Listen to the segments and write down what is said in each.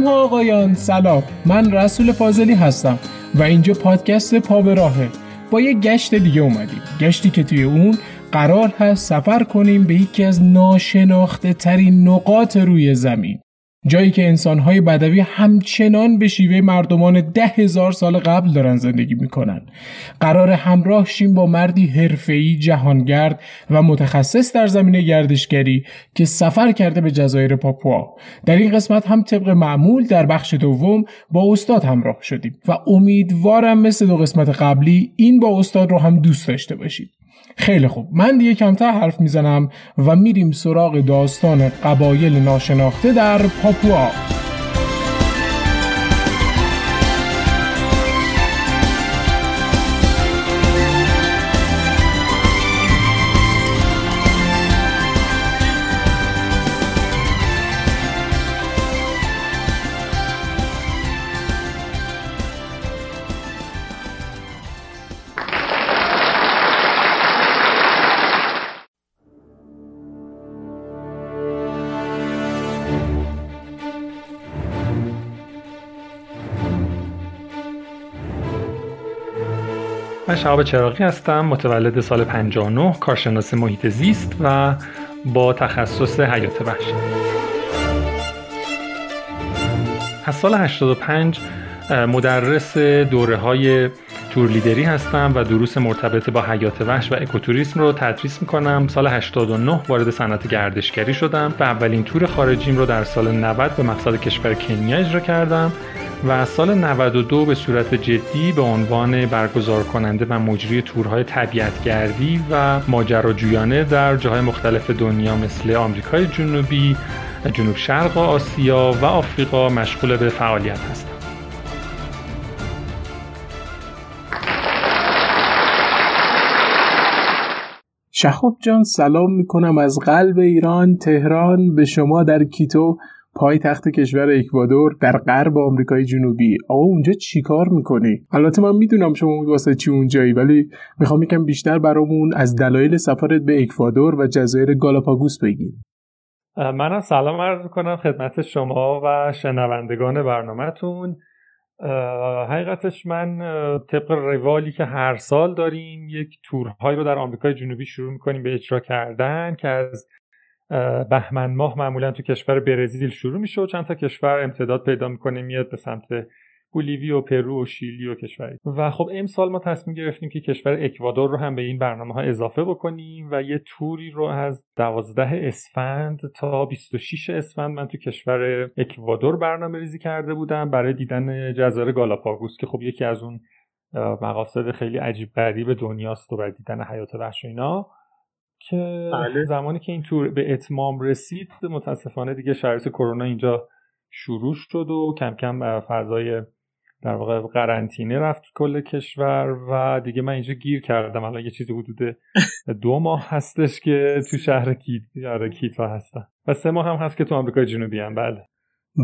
خانم ها آقایان. سلام. من رسول فاضلی هستم و اینجا پادکست پا به راهه. با یه گشت دیگه اومدیم. گشتی که توی اون قرار هست سفر کنیم به یکی از ناشناخته ترین نقاط روی زمین. جایی که انسانهای بدوی همچنان به شیوه مردمان ده هزار سال قبل دارن زندگی می‌کنن. قرار همراه شیم با مردی حرفه‌ای جهانگرد و متخصص در زمینه گردشگری که سفر کرده به جزایر پاپوا. در این قسمت هم طبق معمول در بخش دوم با استاد همراه شدیم و امیدوارم مثل دو قسمت قبلی این با استاد رو هم دوست داشته باشید. خیلی خوب. من دیگه کمتر حرف می‌زنم و میریم سراغ داستان قبایل ناشناخته در پاپوا. شهاب چراقی هستم متولد سال 59 کارشناس محیط زیست و با تخصص حیات وحش از سال 85 مدرس دوره های تور لیدری هستم و دروس مرتبط با حیات وحش و اکوتوریسم رو تدریس می‌کنم. سال 89 وارد صنعت گردشگری شدم و اولین تور خارجیم رو در سال 90 به مقصد کشور کنیا اجرا کردم. و سال 92 به صورت جدی به عنوان برگزار کننده و مجری تورهای طبیعتگردی و ماجراجویانه در جاهای مختلف دنیا مثل آمریکای جنوبی، جنوب شرق آسیا و آفریقا مشغول به فعالیت هستم. شهاب جان سلام می‌کنم از قلب ایران تهران به شما در کیتو پای تخت کشور اکوادور در غرب آمریکای جنوبی. آقا اونجا چیکار می‌کنی؟ البته من می‌دونم شما واسه چی اونجایی ولی می‌خوام یکم بیشتر برامون از دلایل سفرت به اکوادور و جزایر گالاپاگوس بگی منم سلام عرض می‌کنم خدمت شما و شنوندگان برنامهتون. حقیقتش من طبق روالی که هر سال داریم یک تورهایی رو در آمریکای جنوبی شروع می‌کنیم به اجرا کردن که از بهمن ماه معمولا تو کشور برزیل شروع میشه و چند تا کشور امتداد پیدا می‌کنه میاد به سمت بولیوی و پرو و شیلی و کشوری. و خب امسال ما تصمیم گرفتیم که کشور اکوادور رو هم به این برنامه ها اضافه بکنیم و یه توری رو از 12 اسفند تا 26 اسفند من تو کشور اکوادور برنامه ریزی کرده بودم برای دیدن جزایر گالاپاگوس که خب یکی از اون مقاصد خیلی عجیب غریب دنیاست و برای دیدن حیات وحش اینا. که بله. زمانی که این تور به اتمام رسید متاسفانه دیگه شرایط کرونا اینجا شروع شد و کم کم فضای در واقع قرنطینه رفت کل کشور و دیگه من اینجا گیر کردم. الان یه چیزی حدود دو ماه هستش که تو شهر کیت آره کیتا هستم. و سه ماه هم هست که تو آمریکای جنوبی هم. بله.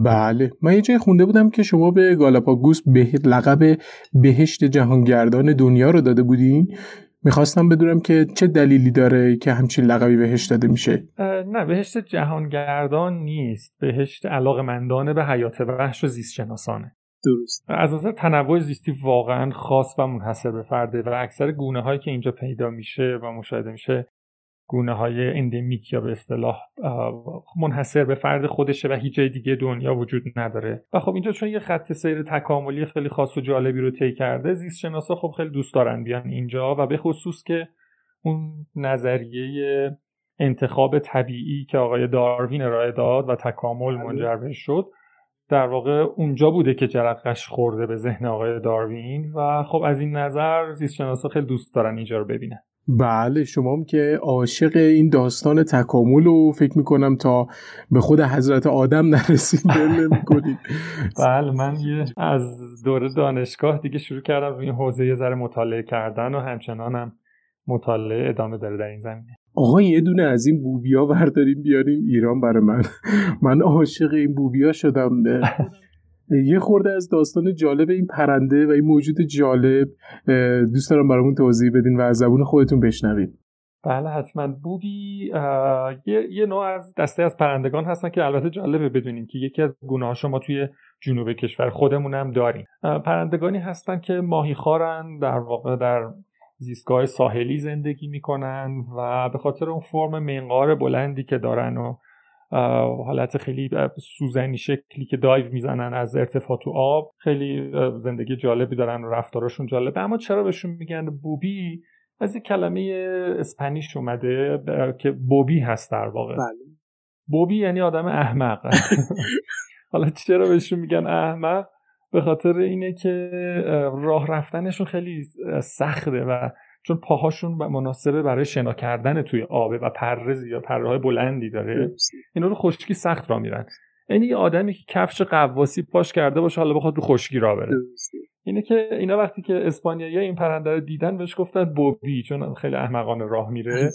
بله. من یه جای خونده بودم که شما به گالاپاگوس به لقب بهشت جهانگردان دنیا رو داده بودین. می‌خواستم بدونم که چه دلیلی داره که همچین لقبی بهش داده میشه. نه بهشت جهانگردان نیست. بهشت علاقمندانه به حیات وحش و زیست شناسانه درست. از نظر تنوع زیستی واقعا خاص و منحصر به فرده و اکثر گونه هایی که اینجا پیدا میشه و مشاهده میشه گونه های اندمیک یا به اصطلاح منحصر به فرد خودشه و هیچ جای دیگه دنیا وجود نداره و خب اینجا چون یه خط سیر تکاملی خیلی خاص و جالبی رو طی کرده زیست شناسا خب خیلی دوست دارن بیان اینجا و به خصوص که اون نظریه انتخاب طبیعی که آقای داروین ارائه داد و تکامل بله. منجر به شد در واقع اونجا بوده که جرقش خورده به ذهن آقای داروین و خب از این نظر زیست شناسا خیلی دوست دارن اینجا رو ببینن بله شما هم که عاشق این داستان تکامل رو فکر می‌کنم تا به خود حضرت آدم نرسید نمی‌کنید. بله من یه از دوره دانشگاه دیگه شروع کردم این حوزه یه ذره مطالعه کردن و همچنانم مطالعه ادامه داره در این زمینه. آقا یه دونه از این بوبیا برداریم بیاریم ایران برای من. من عاشق این بوبیا شدم. یه خورده از داستان جالب این پرنده و این موجود جالب دوست دارم برامون توضیح بدین و از زبون خودتون بشنوید بله حتما. بوبی یه،, یه نوع از دسته از پرندگان هستن که البته جالبه بدونیم که یکی از گونه ما توی جنوب کشور خودمون هم داریم پرندگانی هستن که ماهیخوارن در واقع در زیستگاه ساحلی زندگی می‌کنن و به خاطر اون فرم منقار بلندی که دارن و حالت خیلی سوزنی شکلی که دایو می‌زنن از ارتفاع تو آب خیلی زندگی جالبی دارن و رفتارشون جالبه. اما چرا بهشون میگن بوبی؟ از یک کلمه اسپانیش اومده که بوبی هست در واقع. بله. بوبی یعنی آدم احمق. حالا چرا بهشون میگن احمق؟ به خاطر اینه که راه رفتنشون خیلی سخته و چون پاهاشون مناسبه برای شنا کردن توی آبه و پره یا پره های بلندی داره. اینا رو خشکی سخت را میرن. یعنی یه آدمی که کفش قواسی پاش کرده باشه حالا بخواد رو خشکی را بره. اینه که اینا وقتی که اسپانیایی این پرنده رو دیدن بهش گفتن بوبی چون خیلی احمقانه راه میره.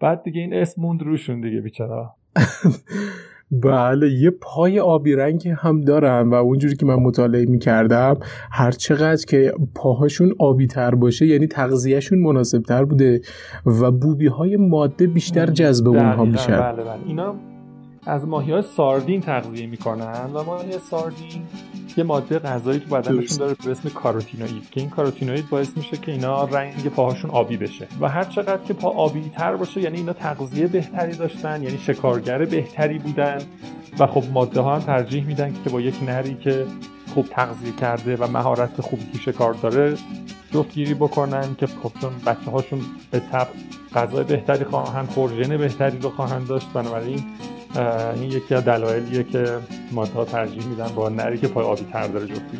بعد دیگه این اسم موند روشون دیگه بیچارا بله یه پای آبی رنگ هم دارن و اونجوری که من مطالعه می‌کردم هر چقدر که پاهاشون آبی تر باشه یعنی تغذیهشون مناسب تر بوده و بوبی های ماده بیشتر جذب اونها میشن. بله بله. اینا از ماهی های ساردین تغذیه می‌کنن و ماهی ساردین یه ماده غذایی تو بدنشون داره به اسم کاروتینوئید که این کاروتینوئید باعث میشه که اینا رنگ پاهاشون آبی بشه. و هر چقدر که پا آبی تر باشه یعنی اینا تغذیه بهتری داشتن یعنی شکارگر بهتری بودن. و خب ماده ها هم ترجیح میدن که با یک نری که خوب تغذیه کرده و مهارت خوبی تو شکار داره جفتگیری بکنن که خب چون بچه هاشون به تب غذای بهتری خواهند خورژن بهتری رو خواهند داشت. بنابراین این یکی از دلایلیه که ماده ترجیح میدن با نری که پای آبی تر داره جفتی.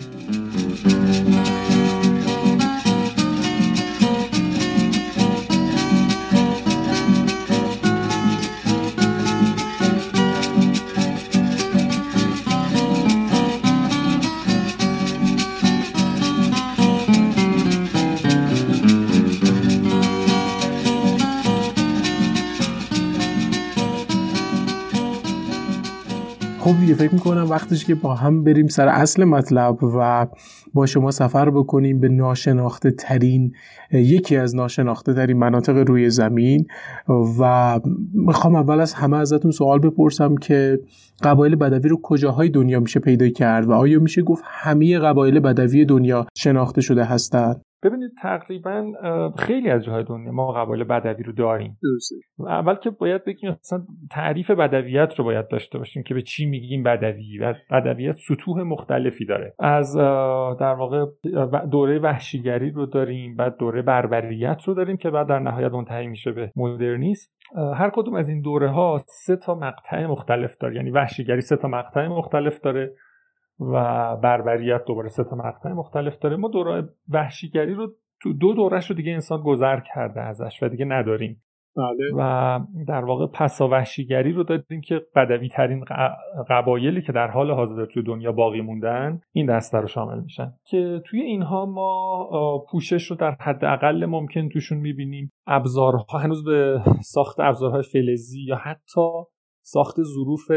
خب دیگه فکر می‌کنم وقتش که با هم بریم سر اصل مطلب و با شما سفر بکنیم به ناشناخته ترین یکی از ناشناخته ترین مناطق روی زمین و می‌خوام اول از همه ازتون سوال بپرسم که قبایل بدوی رو کجاهای دنیا میشه پیدا کرد و آیا میشه گفت همه قبایل بدوی دنیا شناخته شده هستند ببینید تقریبا خیلی از جاهای دنیا ما قبایل بدوی رو داریم. اول که باید بگیم اصلا تعریف بدویت رو باید داشته باشیم که به چی میگیم بدوی و بدویت سطوح مختلفی داره. از در واقع دوره وحشیگری رو داریم بعد دوره بربریت رو داریم که بعد در نهایت منتهی میشه به مدرنیسم. هر کدوم از این دوره ها سه تا مقطع مختلف داره. یعنی وحشیگری سه تا مقطع مختلف داره. و بربریت دوباره سه تا مقطع مختلف داره. ما دوره وحشیگری رو تو دو دورش رو دیگه انسان گذر کرده ازش و دیگه نداریم. بله. و در واقع پسا وحشیگری رو داریم که بدوی ترین قبایلی که در حال حاضر توی دنیا باقی موندن این دسته رو شامل میشن. که توی اینها ما پوشش رو در حد اقل ممکن توشون می‌بینیم. ابزارها هنوز به ساخت ابزارهای فلزی یا حتی ساخت ظروف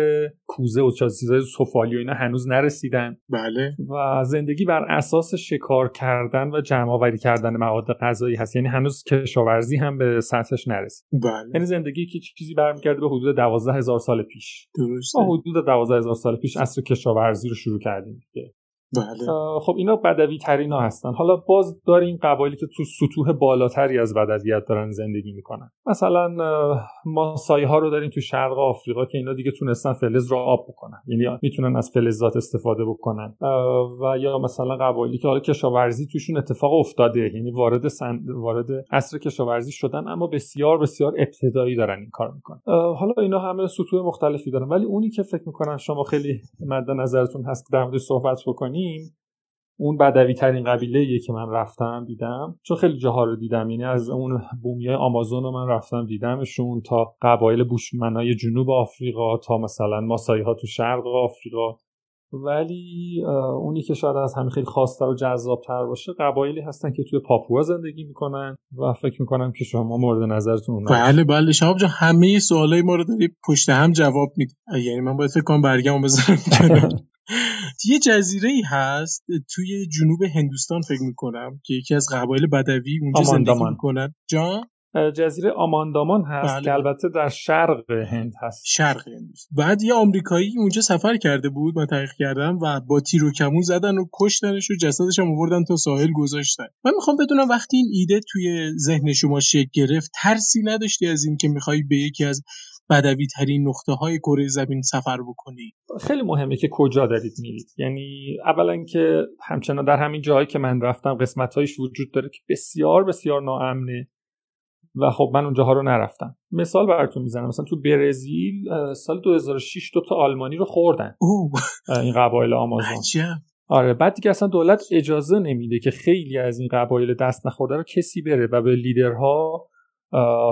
کوزه و چیزای سفالی و اینا هنوز نرسیدن. بله. و زندگی بر اساس شکار کردن و جمع آوری کردن مواد غذایی هست. یعنی هنوز کشاورزی هم به سطحش نرسید. بله. یعنی زندگی که چیزی برمیگرده به حدود دوازده هزار سال پیش. درسته. حدود دوازده هزار سال پیش اصر کشاورزی رو شروع کردیم بله. خب اینا بدوی ترین ها هستن. حالا باز داریم قبایلی که تو سطوح بالاتری از بدویت دارن زندگی می‌کنن. مثلا ماسایی ها رو داریم تو شرق آفریقا که اینا دیگه تونستن فلز رو آب بکنن. یعنی می‌تونن از فلزات استفاده بکنن. و یا مثلا قبایلی که حالا کشاورزی توشون اتفاق افتاده. یعنی وارد سن... وارد عصر کشاورزی شدن اما بسیار بسیار ابتدایی دارن این کار می‌کنن. حالا اینا همه سطوح مختلفی دارن. ولی اونی که فکر می‌کنن شما خیلی مد نظرتون هست در صحبت بکنید اون بدوی ترین قبیله که من رفتم دیدم. چون خیلی جاها رو دیدم یعنی از اون بومیای آمازون رو من رفتم دیدمشون تا قبایل بوشمنای جنوب آفریقا تا مثلا ماسایی ها تو شرق آفریقا. ولی اونی که شاید از همه خیلی خاصتر و جذابتر باشه قبایلی هستن که توی پاپوا زندگی می‌کنن و فکر می‌کنم که شما مورد نظرتون اونا بله بله. شما جا همه سوالای ما رو داری پشت هم جواب میدی. یعنی من باید فکر کنم برگم بذارم یه جزیره ای هست توی جنوب هندوستان فکر می‌کنم که یکی از قبایل بدوی اونجا زندگی می‌کنن. جا جزیره آماندامان هست بله. که البته در شرق هند هست. شرق هند بعد یه آمریکایی اونجا سفر کرده بود من تحقیق کردم و با تیر و کمون زدن و کشتنش و جسدش هم آوردن تا ساحل گذاشتن. من می‌خوام بدونم وقتی این ایده توی ذهن شما شکل گرفت ترسی نداشتی از این که می‌خوای به یکی از بدوی ترین نقطه های کره زمین سفر بکنی. خیلی مهمه که کجا دارید میرید. یعنی اولا که همچنان در همین جایی که من رفتم قسمت وجود داره که بسیار بسیار ناامنه. و خب من اونجاها رو نرفتم. مثال براتون می‌زنم. مثلا تو برزیل سال 2006 دو تا آلمانی رو خوردن. این قبایل آمازون. آره بعد دیگه اصلا دولت اجازه نمیده که خیلی از این قبایل دست نخورده رو کسی بره و به لیدرها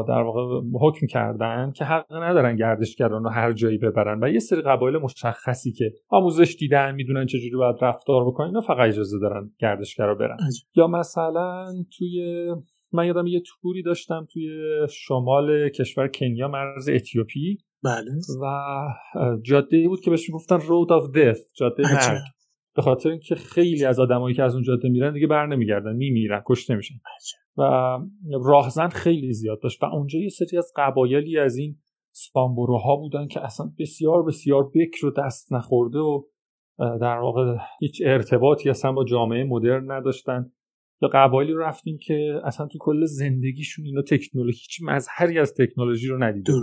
در واقع حکم کردن که حق ندارن گردشگران رو هر جایی ببرن و یه سری قبایل مشخصی که آموزش دیدن می‌دونن چجوری باید رفتار بکنن اینا فقط اجازه دارن گردشگرا برن. یا مثلا توی من یادم یه توری داشتم توی شمال کشور کنیا مرز اتیوپی. بله. و جاده بود که بهش گفتن رود آف دث جاده مرگ. به خاطر اینکه خیلی از آدمایی که از اون جاده میرن دیگه بر نمیگردن میمیرن کشته میشن. و راهزن خیلی زیاد داشت. و اونجا یه سری از قبایلی از این سپامبروها بودن که اصلا بسیار بسیار بکر و دست نخورده و در واقع هیچ ارتباطی اصلا با جامعه مدرن نداشتن. یا قبایلی رو رفتیم که اصلا تو کل زندگیشون اینا تکنولوژی هیچ مظهری از تکنولوژی رو ندیده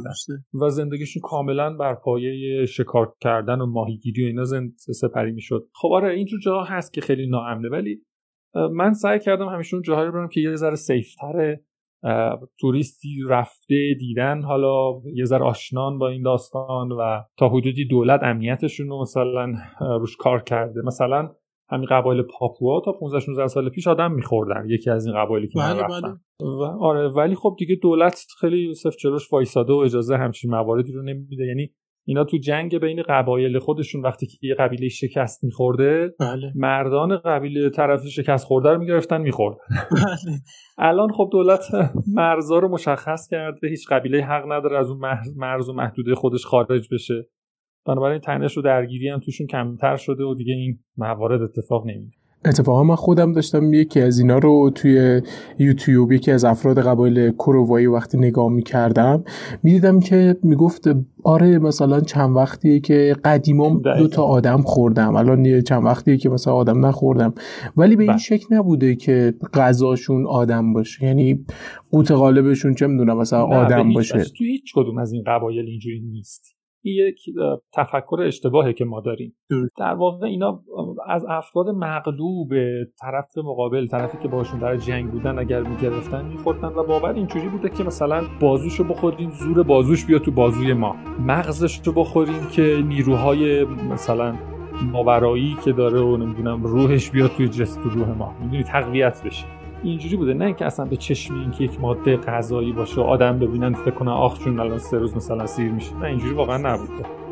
و زندگیشون کاملا بر پایه شکار کردن و ماهیگیری و اینا زند سپری می‌شد. خب آره اینجور جاها هست که خیلی ناامنه ولی من سعی کردم همیشه اون جاهایی برم که یه ذره سیفتره توریستی رفته دیدن حالا یه ذره آشنان با این داستان و تا حدودی دولت امنیتشون رو مثلا روش کار کرده. مثلا همین قبایل پاپوا تا 15 16 سال پیش آدم میخوردن یکی از این قبایلی که بله من رفتم. بله. و آره ولی خب دیگه دولت خیلی صفر جلوش وایساده و اجازه همچین مواردی رو نمیده. یعنی اینا تو جنگ بین قبایل خودشون وقتی که یه قبیله شکست میخورده بله. مردان قبیله طرف شکست خورده رو می‌گرفتن می‌خورد بله. الان خب دولت مرزا رو مشخص کرده هیچ قبیله حق نداره از اون مرز و محدوده خودش خارج بشه بنابراین تنش و درگیری هم توشون کمتر شده و دیگه این موارد اتفاق نمیده اتفاقا من خودم داشتم یکی از اینا رو توی یوتیوب یکی از افراد قبایل کرووایی وقتی نگاه می‌کردم می‌دیدم که می‌گفت آره مثلا چند وقتیه که قدیمام دو تا آدم خوردم الان چند وقتیه که مثلا آدم نخوردم. ولی به این بله. شکل نبوده که غذاشون آدم باشه. یعنی قوت غالبشون چه می‌دونم مثلا آدم باشه. توی هیچ کدوم از این قبایل اینجوری نیست. یک تفکر اشتباهه که ما داریم. در واقع اینا از افراد مغلوب طرف مقابل طرفی که باشون در جنگ بودن اگر می‌گرفتن میخوردن و باور اینجوری بوده که مثلا بازوشو بخوریم زور بازوش بیا تو بازوی ما. مغزش رو بخوریم که نیروهای مثلا ماورایی که داره و نمی‌دونم روحش بیاد توی جست روح ما. می‌دونی تقویت بشه. اینجوری بوده نه اینکه اصلا به چشمی اینکه یک ماده غذایی باشه آدم ببینن فکر کنن آخ چون الان سه روز مثلا سیر میشه نه اینجوری واقعا نبوده.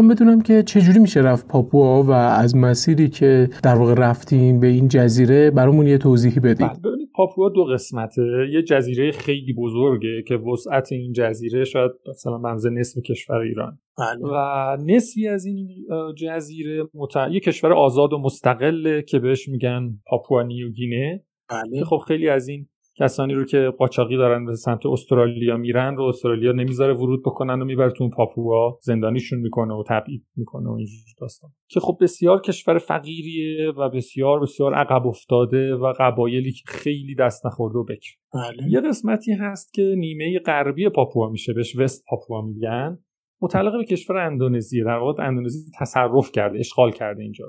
می‌خوام بدونم که چجوری میشه رفت پاپوا و از مسیری که در واقع رفتیم به این جزیره برامون یه توضیحی بدید بله، ببینید پاپوا دو قسمته یه جزیره خیلی بزرگه که وسعت این جزیره شاید مثلا منزه نصف کشور ایران بله. و نصفی از این جزیره مت... یه کشور آزاد و مستقله که بهش میگن پاپوا نیوگینه بله. خب خیلی از این کسانی رو که قاچاقی دارن به سمت استرالیا میرن رو استرالیا نمی‌ذاره ورود بکنن و می‌بره تو پاپوا زندانیشون می‌کنه و تبعید می‌کنه و اینجور داستان. که خب بسیار کشور فقیریه و بسیار بسیار عقب افتاده و قبایلی که خیلی دست نخورده و بکر. بله. یه قسمتی هست که نیمه غربی پاپوا میشه بهش وست پاپوا میگن. متعلق به کشور اندونزی در واقع اندونزی تصرف کرده اشغال کرده اینجا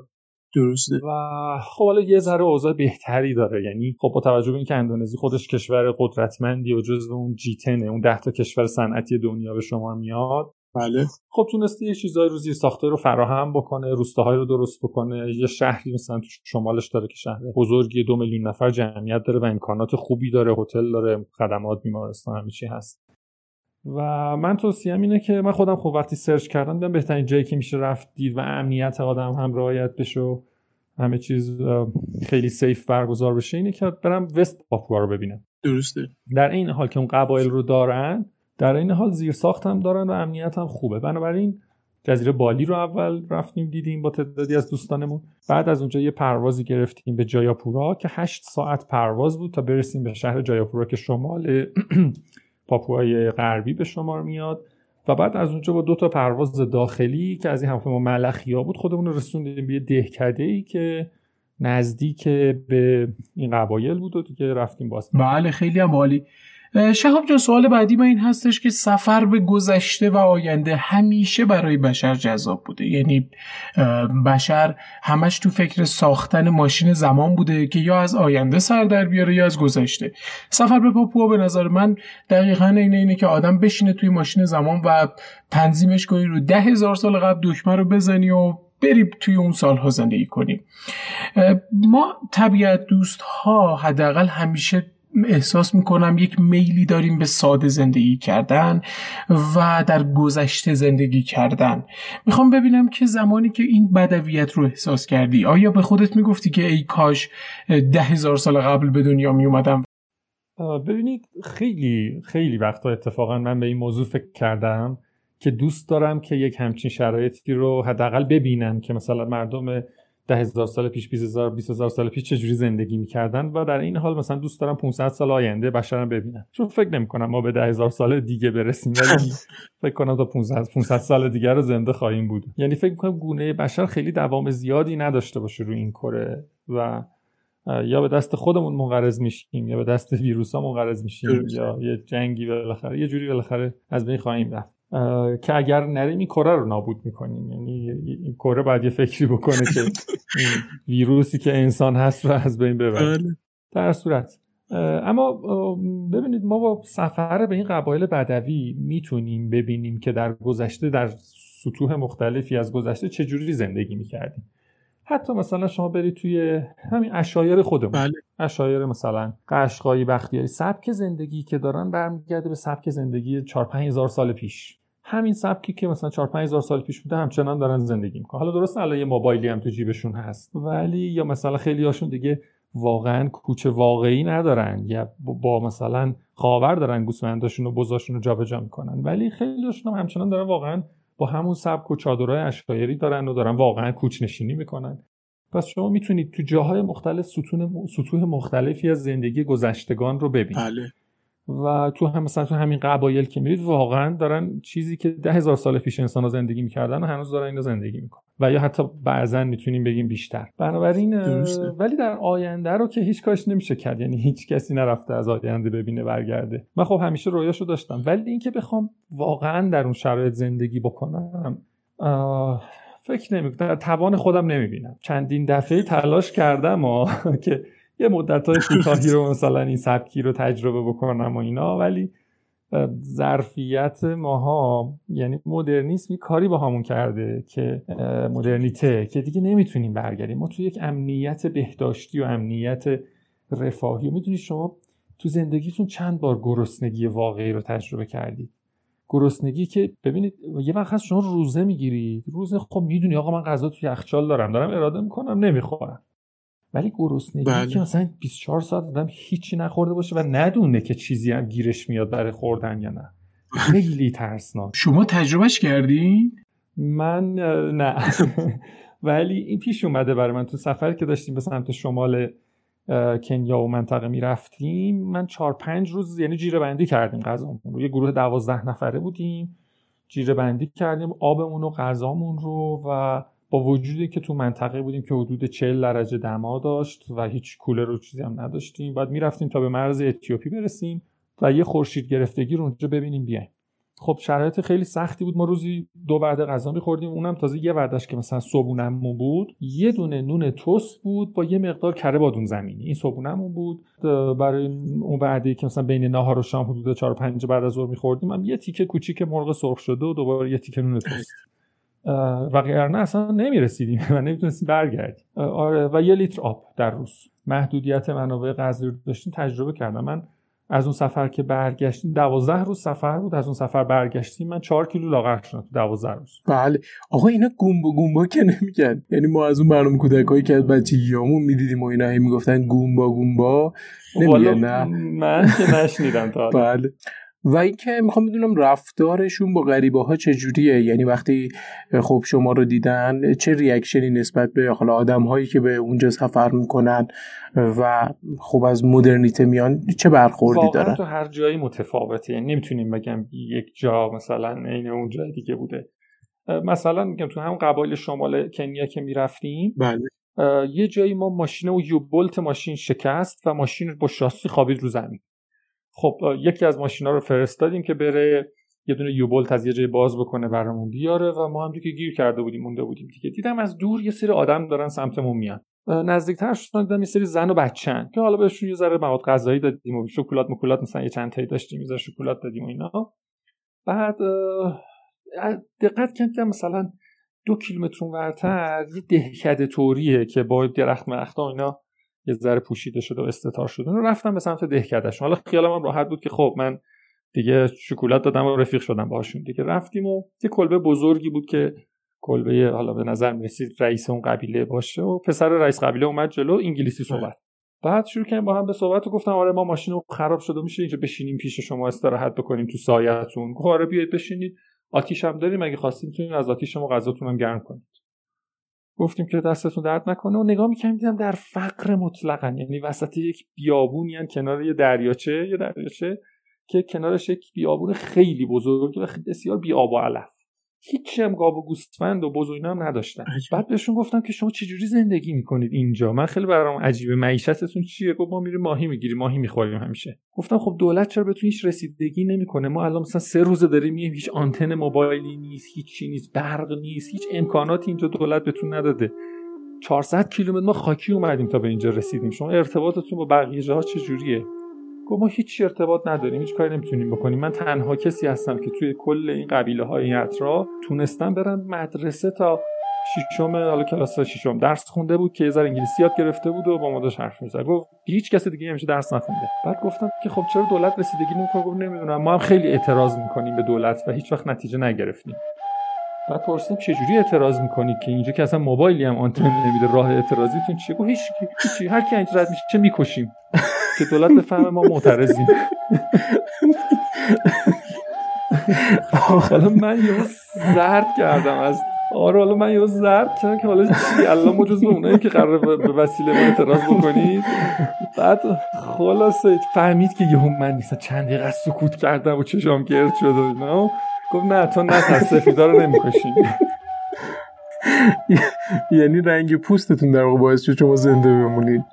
درسته. و خب حالا یه ذره اوضاع بهتری داره. یعنی خب با توجه به اینکه اندونزی خودش کشور قدرتمندی و جزو اون جیتنه اون ده تا کشور صنعتی دنیا به شما میاد. بله. خب تونسته یه چیزای رو زیر ساخته رو فراهم بکنه روستاهای رو درست بکنه. یه شهری مثلا تو شمالش داره که شهر بزرگی دو میلیون نفر جمعیت داره و امکانات خوبی داره هتل داره خدمات بیمارستان همه چی هست. و من توصیهم اینه که من خودم خب وقتی سرچ کردم دیدم بهترین جایی که میشه رفت دید و امنیت آدم هم رعایت بشه و همه چیز خیلی سیف برگزار بشه اینه که برم وست پاپوا رو ببینم. درسته. در این حال که اون قبایل رو دارن در این حال زیر ساخت هم دارن و امنیت هم خوبه. بنابراین جزیره بالی رو اول رفتیم دیدیم با تعدادی از دوستانمون. بعد از اونجا یه پروازی گرفتیم به جایاپورا که 8 ساعت پرواز بود تا برسیم به شهر جایاپورا که شمال پاپوهای غربی به شمار میاد و بعد از اونجا با دو تا پرواز داخلی که از این هواپیما ملخیا بود خودمون رو رسوندیم به دهکده ای که نزدیک به این قبایل بود و دیگه رفتیم باز بله خیلی هم عالی. شهاب جان سوال بعدی من این هستش که سفر به گذشته و آینده همیشه برای بشر جذاب بوده. یعنی بشر همش تو فکر ساختن ماشین زمان بوده که یا از آینده سر در بیاره یا از گذشته. سفر به پاپوا به نظر من دقیقا اینه اینه که آدم بشینه توی ماشین زمان و تنظیمش کنی رو ده هزار سال قبل دکمه رو بزنی و بریم توی اون سالها زندگی کنیم ما طبیعت دوست ها حداقل همیشه احساس می‌کنم یک میلی داریم به ساده زندگی کردن و در گذشته زندگی کردن. می‌خوام ببینم که زمانی که این بدویت رو احساس کردی آیا به خودت می‌گفتی که ای کاش ده هزار سال قبل به دنیا میومدم ببینید خیلی خیلی وقتا اتفاقا من به این موضوع فکر کردم که دوست دارم که یک همچین شرایطی رو حداقل ببینم که مثلا مردم ده هزار سال پیش 20 هزار 20 هزار سال پیش چجوری زندگی می‌کردن؟ و در این حال مثلا دوست دارم 500 سال آینده بشرم ببینم. چون فکر نمی کنم ما به ده هزار سال دیگه برسیم ولی فکر کنم تا 500 500 سال دیگه رو زنده خواهیم بود. یعنی فکر می‌کنم گونه بشر خیلی دوام زیادی نداشته باشه روی این کره و یا به دست خودمون منقرض میشیم یا به دست ویروس ها منقرض میشیم یا یه جنگی بالاخره یه جوری بالاخره از بین خواهیم رفت. که اگر نریم این کره رو نابود می‌کنیم. یعنی این کره باید یه فکری بکنه که ویروسی که انسان هست رو از بین ببره. بله. در صورت. اما ببینید ما با سفر به این قبایل بدوی می‌تونیم ببینیم که در گذشته در سطوح مختلفی از گذشته چجوری زندگی می‌کردیم. حتی مثلا شما برید توی همین اشایر خودمون. بله. اشایر مثلا قشقایی بختیاری سبک زندگی که دارن برمیگرده به سبک زندگی 4 هزار سال پیش. همین سبکی که مثلا 4 5000 سال پیش بوده همچنان دارن زندگی می‌کنن. حالا درست الان یه موبایلی هم تو جیبشون هست ولی یا مثلا خیلی هاشون دیگه واقعا کوچه واقعی ندارن یا با مثلا خاور دارن گوسفنداشون و بزاشون رو جابجا می‌کنن. ولی خیلی هاشون هم همچنان دارن واقعا با همون سبک و چادرهای اشایری دارن و دارن واقعا کوچ نشینی می‌کنن. پس شما می‌تونید تو جاهای مختلف ستون سطوح مختلفی از زندگی گذشتگان رو ببینید. بله. و تو هم مثلا تو همین قبایل که میرید واقعا دارن چیزی که ده هزار سال پیش انسان ها زندگی می‌کردن و هنوز دارن اینو زندگی می‌کنن. و یا حتی بعضا می‌تونیم بگیم بیشتر. بنابراین ولی در آینده رو که هیچ کاش نمیشه کرد. یعنی هیچ کسی نرفته از آینده ببینه برگرده. من خب همیشه رویاشو داشتم. ولی اینکه بخوام واقعا در اون شرایط زندگی بکنم فکر نمی در توان خودم نمی‌بینم. چندین دفعه تلاش کردم که یه مدت های کوتاهی رو مثلا این سبکی رو تجربه بکنم و اینا ولی ظرفیت ماها یعنی مدرنیسم کاری با همون کرده که مدرنیته که دیگه نمی‌تونیم برگردیم. ما تو یک امنیت بهداشتی و امنیت رفاهی و می‌دونی شما تو زندگیتون چند بار گرسنگی واقعی رو تجربه کردید گرسنگی که ببینید یه وقت هست شما روزه می‌گیرید روزه خب می‌دونی آقا من غذا تو یخچال دارم دارم اراده می‌کنم نمی‌خورم. ولی گرسنگی بله. که مثلا 24 ساعت آدم هیچی نخورده باشه و ندونه که چیزی هم گیرش میاد برای خوردن یا نه. خیلی ترسناک. شما تجربهش کردین؟ من نه. ولی این پیش اومده برای من. تو سفر که داشتیم به سمت شمال کنیا و منطقه می‌رفتیم من چهار پنج روز یعنی جیره بندی کردیم غذامون رو. یه گروه دوازده نفره بودیم جیره بندی کردیم آبمون و غذامون رو و با وجودی که تو منطقه بودیم که حدود 40 درجه دما داشت و هیچ کولر رو چیزی هم نداشتیم. بعد می‌رفتیم تا به مرز اتیوپی برسیم و یه خورشید گرفتگی رو اونجا ببینیم بیایم. خب شرایط خیلی سختی بود. ما روزی دو وعده غذا میخوردیم. اونم تازه یه وعدهش که مثلا صبحونمون بود. یه دونه نون توست بود با یه مقدار کره بادون زمینی. این صبحونمون بود. برای اون وعده که مثلا بین نهار و شام حدود 4 5 بعد از ظهر میخوردیم هم یه تیکه کوچیک مرغ سرخ شده و دوباره یه تیکه نون توست. و نه اصلا نمی‌رسیدیم. و نمی‌تونستیم برگردیم. آره و یه لیتر آب در روز. محدودیت منابع غذایی رو داشتیم تجربه کردم. من از اون سفر که برگشتیم دوازده روز سفر بود. از اون سفر برگشتیم من چهار کیلو لاغر شدم تو دوازده روز. بله. آقا اینا گومبا گومبا که نمیگن. یعنی ما از اون برنامه کودکایی که از بچگیامون می‌دیدیم و اینا هی می‌گفتن گومبا گومبا نمیگن نه؟ من که نشنیدم تا بله. و اینکه می‌خوام بدونم رفتارشون با غریبه ها چجوریه؟ یعنی وقتی خب شما رو دیدن چه ریاکشنی نسبت به حالا آدم هایی که به اونجا سفر می‌کنن و خب از مدرنیته میان چه برخوردی دارن؟ تو هر جایی متفاوته. یعنی نمی‌تونیم بگم یک جا مثلا عین اون جای دیگه بوده. مثلا میگم تو همون قبایل شمال کنیا که می‌رفتیم بله. یه جایی ما ماشین و یوبولت ماشین شکست و ماشین با شاسی خوابید رو زمین. خب یکی از ماشینا رو فرستادیم که بره یه دونه یوبولت از یه جای باز بکنه برامون بیاره و ما هم که گیر کرده بودیم مونده بودیم دیگه. دیدم از دور یه سری آدم دارن سمتمون میان. نزدیکتر شدن دیدم یه سری زن و بچن که حالا بهشون یه ذره مواد غذایی دادیم و شکلات مکولات مثلا یه چند تایی داشتیم یه شکلات دادیم و اینا. بعد دقت کردم مثلا دو کیلومتر ورتر یه دهکده توریه که با درخت مرختا اینا یه ذره پوشیده شده و استتار شده. رفتم به سمت دهکدهشون. حالا خیالم هم راحت بود که خب من دیگه شکلات دادم و رفیق شدم باشون دیگه. رفتیم و یه کلبه بزرگی بود که کلبه حالا به نظر می‌رسید رئیس اون قبیله باشه و پسر رئیس قبیله اومد جلو انگلیسی صحبت. بعد شروع کردیم با هم به صحبت و گفتم آره ما ماشین خراب شده میشه اینجا بشینیم پیش شما استراحت بکنیم تو سایه‌تون آره بیاید بشینید. آتیش هم داریم اگه خواستیم می‌تونید از آتیش شما غذاتون هم گرم کنید. گفتیم که دستتون درد نکنه و نگاه می‌کنیم دیدم در فقر مطلقا یعنی وسط یک بیابونی یعنی کنار یه دریاچه یه دریاچه که کنارش یک بیابون خیلی بزرگ و بسیار بی آب و علف هیچ هم گاو و گوسفند و بزرگ هم نداشتن. بعد بهشون گفتم که شما چجوری زندگی می‌کنید اینجا؟ من خیلی برام عجیبه. معیشتتون چیه؟ گفت ما میریم ماهی می‌گیریم. ماهی می‌خوریم همیشه. گفتم خب دولت چرا بهتون هیچ رسیدگی نمی‌کنه؟ ما الان مثلا سه روزه داریم میگیم هیچ آنتن موبایلی نیست هیچی نیست برق نیست هیچ امکاناتی اینجا دولت بهتون نداده. 400 کیلومتر ما خاکی اومدیم تا به اینجا رسیدیم. شما ارتباطتون با بقیه جاها چجوریه؟ گفت ما هیچ ارتباط نداریم هیچ کاری نمی‌تونیم بکنیم. من تنها کسی هستم که توی کل این قبیله های این تونستم برم مدرسه تا ششم حالا کلاس ششم درس خونده بود که یه ذره انگلیسی یاد گرفته بود و با ما داشت حرف می‌زد. گفت هیچ کسی دیگه همیشه درس نخونده. بعد گفتم که خب چرا دولت رسیدگی نمی‌کنه؟ گفت نمی‌دونم. ما هم خیلی اعتراض می‌کنیم به دولت و هیچ وقت نتیجه نگرفتیم. بعد پرسیدم چجوری اعتراض می‌کنید که اینجا که اصلا موبایلی هم آنتن نمیده راه اعتراضیتون چیه؟ گفت هیچ هیچ هر کی رد میشه می‌کشیم؟ که دولت بفهمه ما معترضیم. حالا من یه زرد کردم از آره حالا من یه زرد کردم که حالا چی؟ الان ما جز اونایی که قرار به وسیله ما اعتراض بکنید بعد خلاصه فهمید که یهو من نیستم چند دقیقه سکوت کردم و چشام گرد شد و اینا. گفت نه تو نه سفیدا رو نمی‌کشیم. یعنی رنگ پوستتون در واقع باعث شد شما زنده بمونید.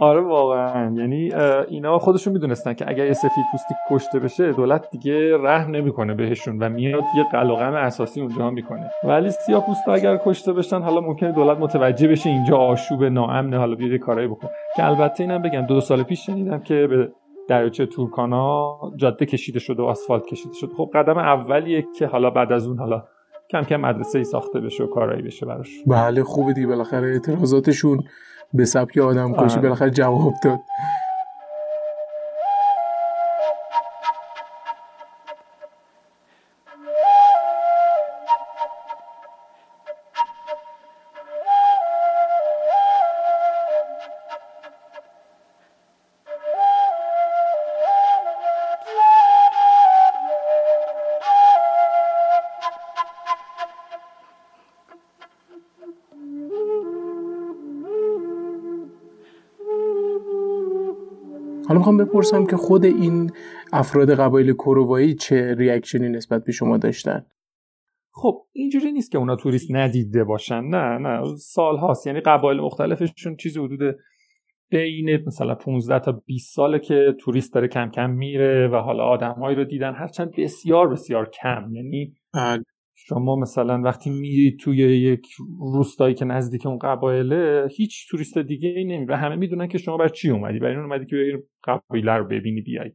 آره واقعا. یعنی اینا خودشون می‌دونستن که اگر یه سفید پوستی کشته بشه دولت دیگه رحم نمی‌کنه بهشون و میاد یه قلقم اساسی اونجا می‌کنه. ولی سیاه پوستا اگر کشته بشن حالا ممکنه دولت متوجه بشه اینجا آشوب ناامنه حالا بیاد کارایی بکن. که البته اینم بگم دو, سال پیش شنیدم که به دریاچه تورکانا جاده کشیده شده و آسفالت کشیده شده خب قدم اولیه که حالا بعد از اون حالا کم کم مدرسه ای ساخته بشه و کارایی بشه براش. بله خوبه دیگه. بالاخره اعتراضاتشون به سبک آدم کشی آره. بالاخره جواب داد می‌خوام بپرسم که خود این افراد قبایل کروایی چه ریاکشنی نسبت به شما داشتن؟ خب اینجوری نیست که اونا توریست ندیده باشن نه نه. سال هاست یعنی قبایل مختلفشون چیزی حدود بین مثلا 15 تا 20 ساله که توریست داره کم کم میره و حالا آدمهایی رو دیدن. هرچند بسیار بسیار کم یعنی بله. شما مثلا وقتی میری توی یک روستایی که نزدیک اون قبایله هیچ توریست دیگه ای نمیره همه می‌دونن که شما بر چی اومدی؟ برای اون اومدی که بری قبایله رو ببینی بیای.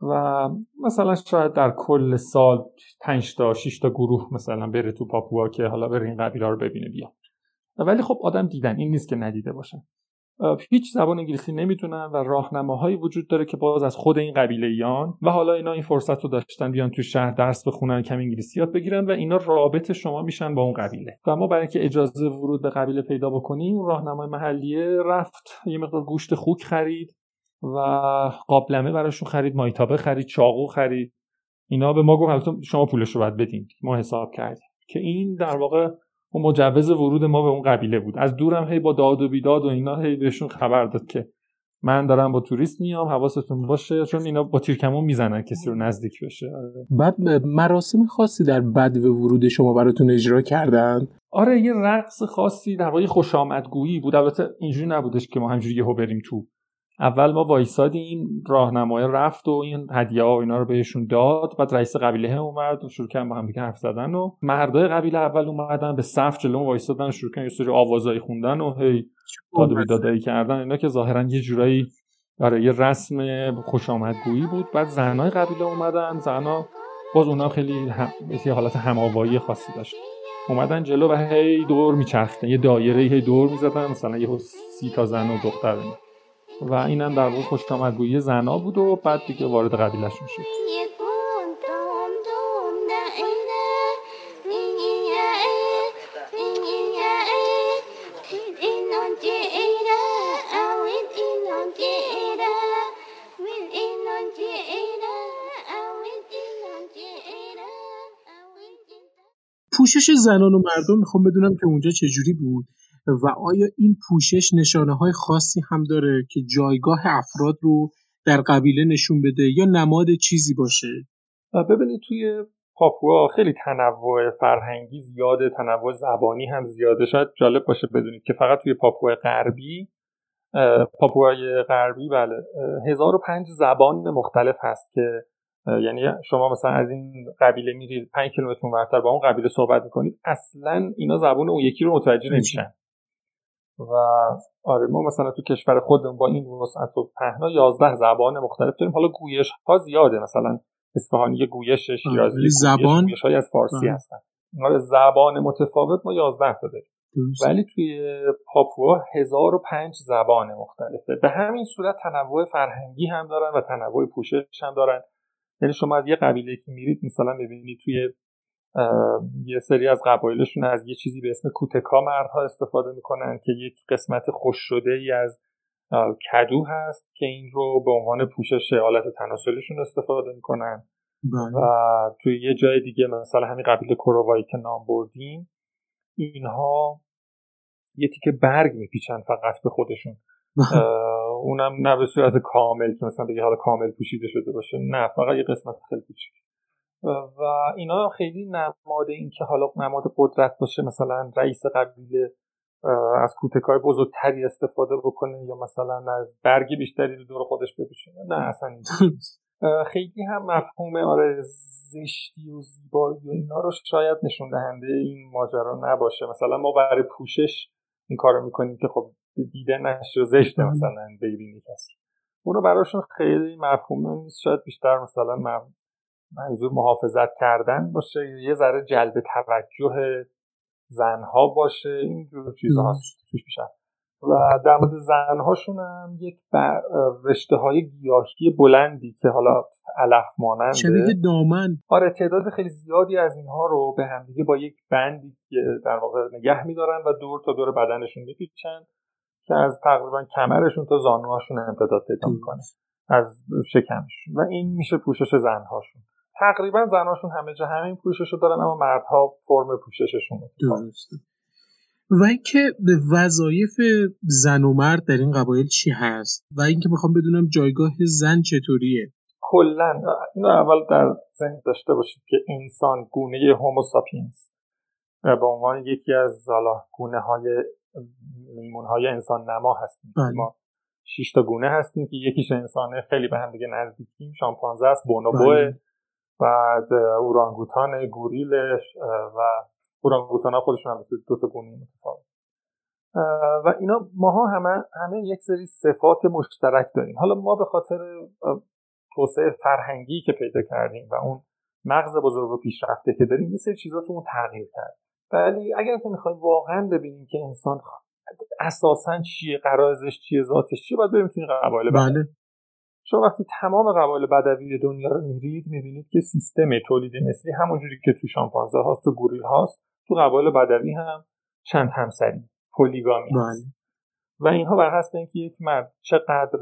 و مثلا شاید در کل سال 5 تا 6 تا گروه مثلا بره تو پاپوا که حالا بره این قبیله رو ببینه بیا ولی خب آدم دیدن این نیست که ندیده باشن. هیچ زبان انگلیسی نمی‌تونن و راهنماهایی وجود داره که باز از خود این قبیله ایان و حالا اینا این فرصت رو داشتن بیان تو شهر درس بخونن کم انگلیسی یاد بگیرن و اینا رابط شما میشن با اون قبیله. و ما برای اینکه اجازه ورود به قبیله پیدا بکنیم راهنمای محلیه رفت یه مقدار گوشت خوک خرید و قابلمه براشون خرید مایتابه خرید چاقو خرید. اینا به ما گفت شما پولش رو باید بدین. ما حساب کردیم. که این در واقع و مجوز ورود ما به اون قبیله بود. از دورم هی با داد و بیداد و اینا هی بهشون خبر داد که من دارم با توریست میام حواستون باشه چون اینا با تیرکمون می‌زنن کسی رو نزدیک بشه. آره. بعد مراسم خاصی در بد و ورود شما براتون اجرا کردن؟ آره یه رقص خاصی در واقع خوش آمدگویی بود. البته اینجوری نبودش که ما همجوری یهو بریم تو اول ما وایسادیم راهنمای رفت و این هدیه و اینا رو بهشون داد. بعد رئیس قبیله اومد و شروع کردن با هم دیگه حرف زدن و مردای قبیله اول اومدن به صف جلو وایسادن شروع کردن یه سری آوازایی خوندن و هی داد و بیدادایی کردن. اینا که ظاهرا یه جورایی آره یه رسم خوش آمدگویی بود. بعد زنای قبیله اومدن. زنا باز اونا خیلی هم... یه حالت هماوایی خاصی داشت. اومدن جلو و هی دور میچرختن یه دایره هی دور می‌زدن. مثلا یه سی تا زن و دختر و اینم در واقع خوش زنا بود و بعد دیگه وارد قبیلهشون شد. پوشش زنان و مردم می‌خوام بدونم که اونجا چجوری بود. و آیا این پوشش نشانه های خاصی هم داره که جایگاه افراد رو در قبیله نشون بده یا نماد چیزی باشه؟ ببینید توی پاپوا خیلی تنوع فرهنگی زیاده تنوع زبانی هم زیاده. شاید جالب باشه بدونید که فقط توی پاپوا غربی پاپوای غربی بله 1005 زبان مختلف هست که یعنی شما مثلا از این قبیله میرید 5 کیلومتر اونورتر با اون قبیله صحبت می‌کنید اصلا اینا زبان اون یکی رو متوجه نمیشن. و آره ما مثلا تو کشور خودمون با این وسعت و پهنا 11 زبان مختلف داریم. حالا گویش ها زیاده مثلا اصفهانی گویش شیرازی زبان گویش های از فارسی هستن. آره زبان متفاوت ما 11 تا داریم. ولی توی پاپوا 1005 زبان مختلفه. به همین صورت تنوع فرهنگی هم دارن و تنوع پوشش هم دارن. یعنی شما از یه قبیله که میرید مثلا ببینید توی یه سری از قبایلشون از یه چیزی به اسم کوتکا مردها استفاده می‌کنن که یک قسمت خوش شده ای از کدو هست که این رو به عنوان پوشش حالت تناسلشون استفاده می‌کنن. بله. و توی یه جای دیگه مثلا همین قبیله کروایی که نام بردیم اینها یه تیکه برگ میپیچن فقط به خودشون. اونم نه به صورت کامل که مثلا بگه حالا کامل پوشیده شده باشه نه فقط یه قسمت خیلی کوچیک. و اینا خیلی نماد این که حالا نماد قدرت باشه مثلا رئیس قبیله از کوتکای بزرگتری استفاده بکنه یا مثلا از برگ بیشتری رو دور خودش بپیچه. نه اصلا خیلی هم مفهوم آره زشتی و زیبایی و اینا رو شاید نشون دهنده این ماجرا نباشه. مثلا ما برای پوشش این کارو می‌کنیم که خب دیده نشه زشته مثلا ببینی کسی اونو براشون خیلی مفهوم نیست. شاید بیشتر مثلا منظور محافظت کردن باشه یه ذره جلب توجه زنها باشه اینجور چیزها توش میشن. و در مورد زنهاشون هم یک رشته های گیاهی بلندی که حالا علف ماننده. شبیه دامن. آره تعداد خیلی زیادی از اینها رو به همدیگه با یک بندی در واقع نگه میدارن و دور تا دور بدنشون میپیچن که از تقریبا کمرشون تا زانوهاشون امتداد پیدا می‌کنه. از شکمش و این میشه پوشش زنهاشون. تقریبا زناشون همه جا همین پوشش رو دارن اما مردها فرم پوشششون درسته. و اینکه وظایف زن و مرد در این قبایل چی هست؟ و اینکه می‌خوام بدونم جایگاه زن چطوریه؟ کلا اینو اول در ذهن داشته باشید که انسان گونه هومو ساپینس به عنوان یکی از حالا گونه های میمون های انسان نما هستیم. بله. ما شش تا گونه هستیم که یکیش انسانه خیلی به هم دیگه نزدیکیم. شامپانزه است بونوبوه بله. بعد اورانگوتان گوریلش و اورانگوتان ها خودشون هم دو تا گونه متفاوت. و اینا ماها همه همه یک سری صفات مشترک داریم. حالا ما به خاطر توسعه فرهنگی که پیدا کردیم و اون مغز بزرگ و پیشرفته که داریم یه سری چیزا تغییر کرد. ولی اگر که می‌خوایم واقعا ببینیم که انسان اساسا چیه قرارزش چیه ذاتش چیه باید بریم توی قبایل بله. شما وقتی تمام قبایل بدوی دنیا رو میرید می‌بینید که سیستم تولید مثلی همونجوری که تو شامپانزه هاست تو گوریل هاست تو قبایل بدوی هم چند همسری پلیگامی هست. بله. و اینها بر حسب اینکه یک مرد چقدر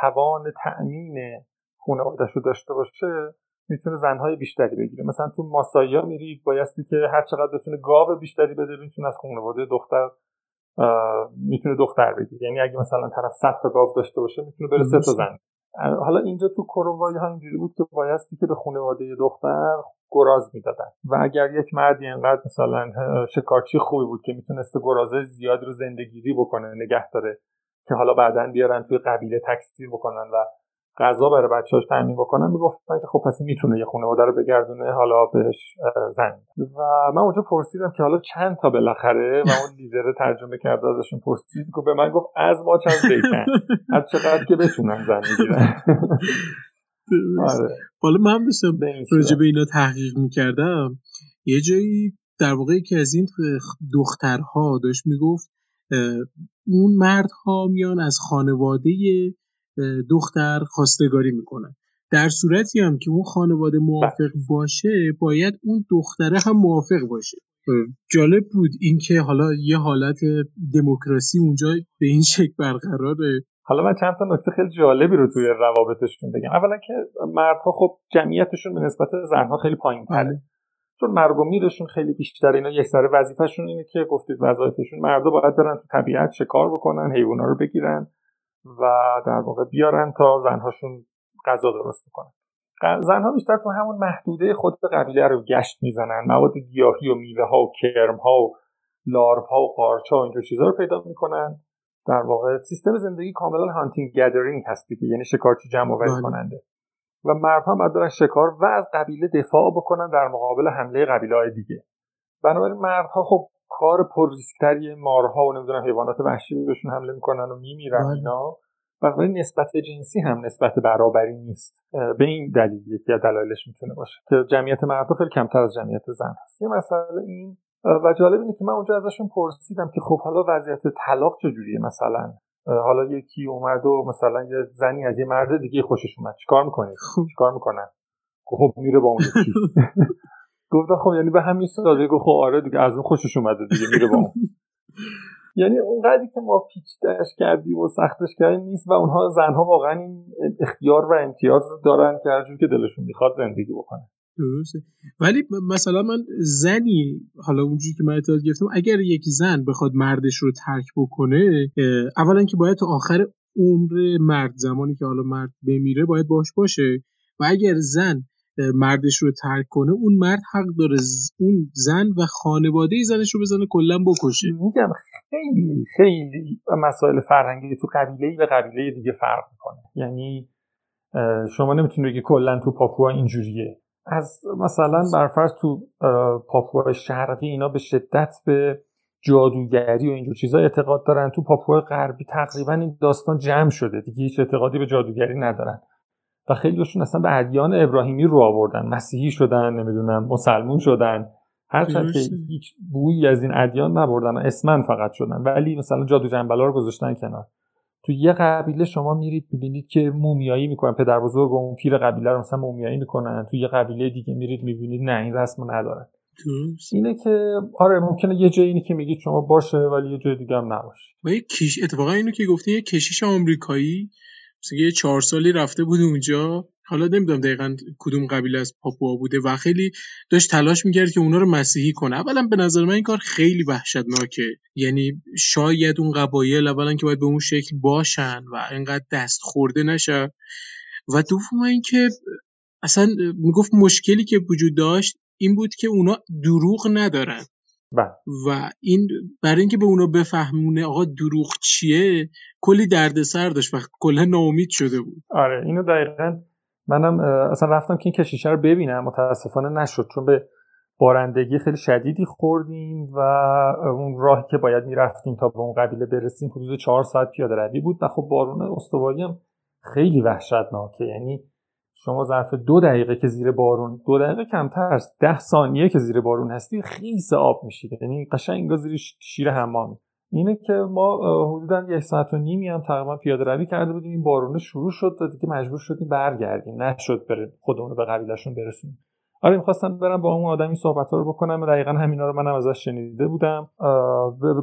توان تأمین خانوادش رو داشته باشه می‌تونه زنهای بیشتری بگیره. مثلا تو ماسایا میرید بایستی که هر چقدر بتونه گاو بیشتری بده می‌تونه از خانواده دختر می‌تونه دختر بگیره. یعنی اگه مثلا طرف 100 تا گاو داشته باشه می‌تونه بره سه تا زن. حالا اینجا تو کرووای ها اینجوری بود که بایستی که به خانواده دختر گراز می‌دادن. و اگر یک مردی انقدر مثلا شکارچی خوبی بود که می‌تونسته گرازه زیادی رو زندگیری بکنه نگه داره که حالا بعدا بیارن توی قبیله تکثیر بکنن و غذا برای بچه‌هاش تامین بکنن می‌گفتن که خب پس می‌تونه یه خانواده رو بگردونه حالا بهش زن و من اونجا پرسیدم که حالا چند تا بالاخره؟ و اون لیدر ترجمه کرده ازشون پرسید که به من گفت از ما چند بیکن از چقدر که بتونن زن می‌گیرن آره. حالا من داشتم راجع به اینا تحقیق می‌کردم. یه جایی در واقع که از این دخترها داشت می‌گفت اون مردها میان از خانواده دختر خواستگاری می‌کنن در صورتی هم که اون خانواده موافق بله. باشه باید اون دختره هم موافق باشه. جالب بود اینکه حالا یه حالت دموکراسی اونجا به این شکل برقراره. حالا من چند تا نکته خیلی جالبی رو توی روابطشون بگم. اولا که مردها خب جمعیتشون به نسبت زنها خیلی پایین تره بله. چون مرگ و میرشون خیلی بیشتر. اینا یک سر وظیفهشون اینه که گفتید وظایفشون مردا باید برن تو طبیعت شکار بکنن حیونا رو بگیرن. و در واقع بیارن تا زنهاشون غذا درست می‌کنن زنها بیشتر تو همون محدوده خود قبیله رو گشت می‌زنن. مواد گیاهی و میوه ها و کرم ها و لارف ها و قارچ ها و اینجور چیزا رو پیدا می‌کنن. در واقع سیستم زندگی کاملا هانتینگ گدرینگ هست دیگه. یعنی شکارچی جمع آوری بله. کننده. و مردها باید شکار و از قبیله دفاع بکنن در مقابل حمله قبیله های دیگه. بنابراین مردها خب کار پر ریسکتری مارها و نمی‌دونم حیوانات وحشی بهشون حمله می‌کنن و میمیرن بله. اینا. بنابراین نسبت جنسی هم نسبت برابری نیست. به این دلیل یکی از دلایلش می‌تونه باشه که جمعیت مردها خیلی کمتر از جمعیت زن هست. یه مسئله این و جالب اینه که من اونجا ازشون پرسیدم که خب حالا وضعیت طلاق چجوریه مثلا؟ حالا یکی اومد و مثلا یه زنی از یه مرد دیگه خوشش اومد. چیکار می‌کنید؟ خب. چیکار می‌کنن؟ خب میره با اون گفتم خب یعنی به همین سادگی گفت خب آره دیگه از اون خوشش اومده دیگه میره با اون. یعنی اونقدری که ما پیچیدهش کردیم و سختش کردیم نیست و اونها زنها واقعا این اختیار و امتیاز رو دارن که هرجور که دلشون می‌خواد زندگی بکنن. درسته. ولی مثلا من زنی حالا اونجوری که من اطلاعات گرفتم اگر یک زن بخواد مردش رو ترک بکنه اولا که باید تا آخر عمر مرد زمانی که حالا مرد بمیره باید باش باشه. و اگر زن مردش رو ترک کنه اون مرد حق داره اون زن و خانواده زنش رو بزنه کلا بکشه. میگم خیلی خیلی مسائل فرهنگی تو قبیله به قبیله دیگه فرق می‌کنه. یعنی شما نمی‌تونید بگی کلا تو پاپوا اینجوریه. از مثلا برفرض تو پاپوا شرقی اینا به شدت به جادوگری و اینجور چیزا اعتقاد دارن. تو پاپوا غربی تقریبا این داستان جمع شده. دیگه هیچ اعتقادی به جادوگری ندارن. و خیلیشون اصلا به ادیان ابراهیمی رو آوردن. مسیحی شدن نمی‌دونم مسلمون شدن. هرچند که هیچ بویی از این ادیان نبردن اسمن فقط شدن. ولی مثلا جادو جنبلا رو گذاشتن کنار. تو یه قبیله شما میرید می‌بینید که مومیایی می‌کنن. پدر بزرگ و اون پیر قبیله رو مثلا مومیایی می‌کنن. تو یه قبیله دیگه میرید می‌بینید نه این رسم ندارن. اینه که آره ممکنه یه جایی اینی که میگید شما باشه ولی یه جای دیگه هم نباشه. و یه کیش اتفاقا اینو که گفتی یه کشیش آمریکایی مثلا یه چهار سالی رفته بود اونجا. حالا نمی‌دونم دقیقا کدوم قبیله از پاپوا بوده و خیلی داشت تلاش می‌کرد که اونا رو مسیحی کنه. اولا به نظر من این کار خیلی وحشتناکه. یعنی شاید اون قبایل اولا که باید به اون شکل باشن و اینقدر دست خورده نشن. و دوم اینکه اصلا می‌گفت مشکلی که وجود داشت این بود که اونا دروغ ندارن. بله. و این برای اینکه به اونا بفهمونه آقا دروغ چیه کلی دردسر داشت و کلا ناامید شده بود. آره اینو دقیقا منم اصلا رفتم که این کشیشه رو ببینم. متاسفانه نشد چون به بارندگی خیلی شدیدی خوردیم و اون راهی که باید می‌رفتیم تا به اون قبیله برسیم حدود چهار ساعت پیاده روی بود. و خب بارون استوایی هم خیلی وحشتناکه. یعنی شما ظرف دو دقیقه که زیر بارون دو دقیقه کمتر است ده ثانیه که زیر بارون هستی خیس آب میشید. یعنی قشنگ انگار زیر شیر حمامی اینه که ما حدودا یک ساعت و نیمی هم تقریبا پیاده روی کرده بودیم. این بارونه شروع شد و دیگه مجبور شدیم برگردیم. نشد بره خودمون به قبیلهشون برسونیم. آره می‌خواستم برم با اون آدمی صحبت رو بکنم. دقیقا همینا رو منم ازش شنیده بودم.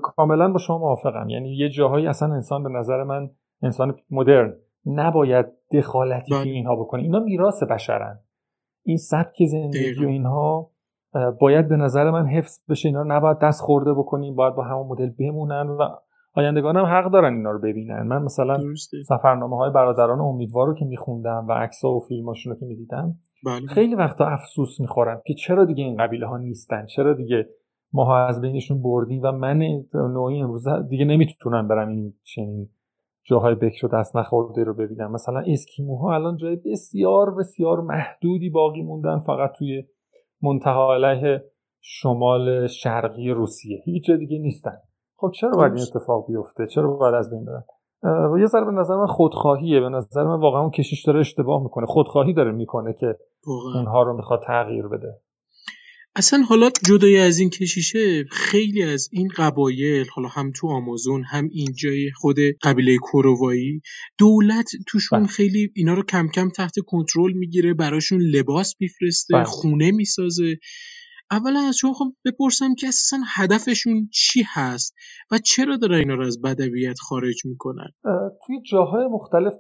کاملا با شما موافقم. یعنی یه جاهایی اصلا انسان به نظر من انسان مدرن. نباید دخالتی که بله. اینها بکنه اینا میراث بشرن. این سبک زندگی و اینها باید به نظر من حفظ بشه. اینا نباید دست خورده بکنیم باید با همون مدل بمونن و آیندگان هم حق دارن اینا رو ببینن. من مثلا سفرنامه های برادران امیدوار رو که میخوندم و عکس و فیلماشون رو که می‌دیدم بله. خیلی وقتا افسوس می‌خورم که چرا دیگه این قبیله ها نیستن؟ چرا دیگه ماها از بینشون بردیم و من نوعی امروز دیگه نمی‌تونم برم این چنین جاهای بکر و دست نخورده رو ببینم. مثلا اسکیموها الان جای بسیار بسیار محدودی باقی موندن فقط توی منتها علیه شمال شرقی روسیه. هیچ دیگه نیستن. خب چرا باید این اتفاق بیفته؟ چرا باید از بین برن؟ و یه ذره به نظر من خودخواهیه. به نظر من واقعا اون کشیش داره اشتباه می‌کنه. خودخواهی داره می‌کنه که اونها رو می‌خواد تغییر بده. اصلا حالا جدای از این کشیشه خیلی از این قبایل حالا هم تو آمازون هم اینجای خود قبیله کوروایی دولت توشون بله. خیلی اینا رو کم کم تحت کنترل می‌گیره براشون لباس میفرسته بله. خونه می‌سازه اولا از شما خب بپرسم که اصلا هدفشون چی هست و چرا داره اینا رو از بدویت خارج می‌کنن توی جاهای مختلف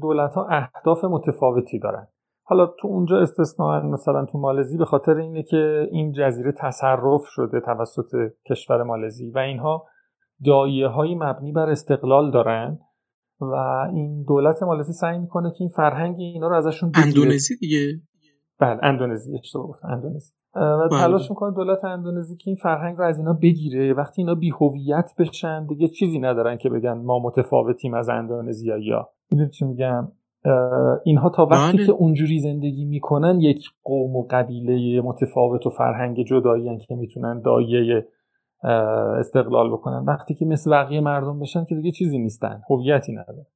دولت ها اهداف متفاوتی دارن حالا تو اونجا استثنا مثلا تو مالزی به خاطر اینه که این جزیره تصرف شده توسط کشور مالزی و اینها دایه های مبنی بر استقلال دارن و این دولت مالزی سعی می‌کنه که این فرهنگ اینا رو ازشون بگیره. اندونزی دیگه؟ بله اندونزی اشتباه گفت اندونزی. و بله. تلاش می‌کنه دولت اندونزی که این فرهنگ رو از اینا بگیره. وقتی اینا بی هویت بشن دیگه چیزی ندارن که بگن ما متفاوتیم از اندونزیا می‌دونید چی میگم؟ اینها تا وقتی بله. که اونجوری زندگی می‌کنن یک قوم و قبیله متفاوت و فرهنگ جدایی که می‌تونن دایه استقلال بکنن. وقتی که مثل بقیه مردم بشن که دیگه چیزی نیستن هویتی نداره.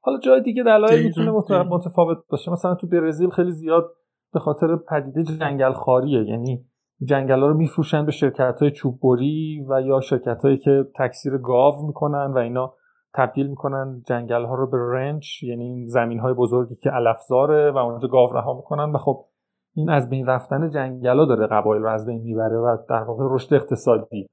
حالا جای دیگه دلایل می‌تونه متفاوت باشه. مثلا تو برزیل خیلی زیاد به خاطر پدیده جنگل خاریه یعنی جنگل ها رو میفروشن به شرکت های چوببری و یا شرکت هایی که تکثیر گاو می‌کنن و اینا. تبدیل می‌کنن جنگل ها رو به رنچ یعنی زمین های بزرگی که علفزاره و اونجا گاو رها می‌کنن. و خب این از بین رفتن جنگل ها داره قبایل رو از بین می‌بره و در واقع رشد اقتصادی.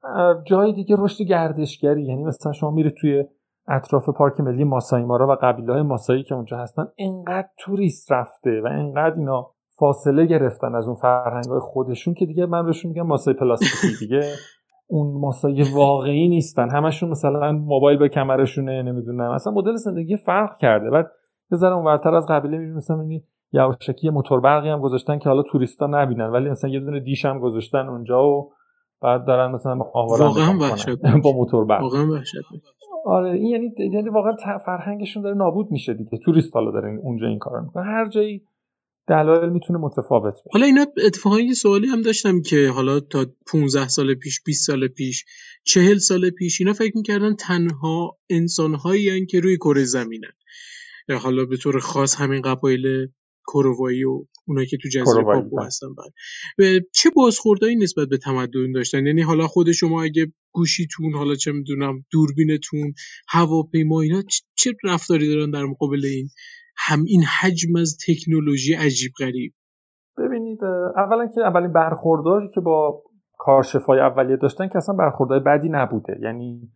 جای دیگه رشد گردشگری یعنی مثلا شما میره توی اطراف پارک ملی ماسایی مارا و قبیله های ماسایی که اونجا هستن انقدر توریست رفته و انقدر اینا فاصله گرفتن از اون فرهنگ های خودشون که دیگه من بهشون میگم ماسای پلاستیکی دیگه. اون ماسای واقعی نیستن. همشون مثلا موبایل به کمرشونه نمی‌دونم. اصلا مدل زندگی فرق کرده. بعد یه ذره اونورتر از قبیله می‌بینی مثلا می‌بینی یواشکی موتور برقی هم گذاشتن که حالا توریستا نبینن ولی مثلا یه دونه دیش هم گذاشتن اونجا و بعد دارن مثلا واقعا با موتور برق واقعا آره این یعنی یعنی واقعا فرهنگشون داره نابود میشه دیگه. توریست حالا داره اونجا این کارو می‌کنه. هر جایی دلایل می‌تونه متفاوت باشه. حالا اینا اتفاقا یه سوالی هم داشتم که حالا تا 15 سال پیش 20 سال پیش 40 سال پیش اینا فکر می‌کردن تنها انسانهایی که روی کره زمینن. حالا به طور خاص همین قبایل کروایی و اونایی که تو جزیره پاپو بله. هستن بعد چه بازخوردایی نسبت به تمدن داشتن؟ یعنی حالا خود شما اگه گوشیتون حالا چه می‌دونم دوربینتون هواپیما اینا چه رفتاری دارن در مقابل این هم این حجم از تکنولوژی عجیب غریب. ببینید اولا که اولین برخورداری که با کارشفای اولیه داشتن که اصلا برخوردهای بدی نبوده. یعنی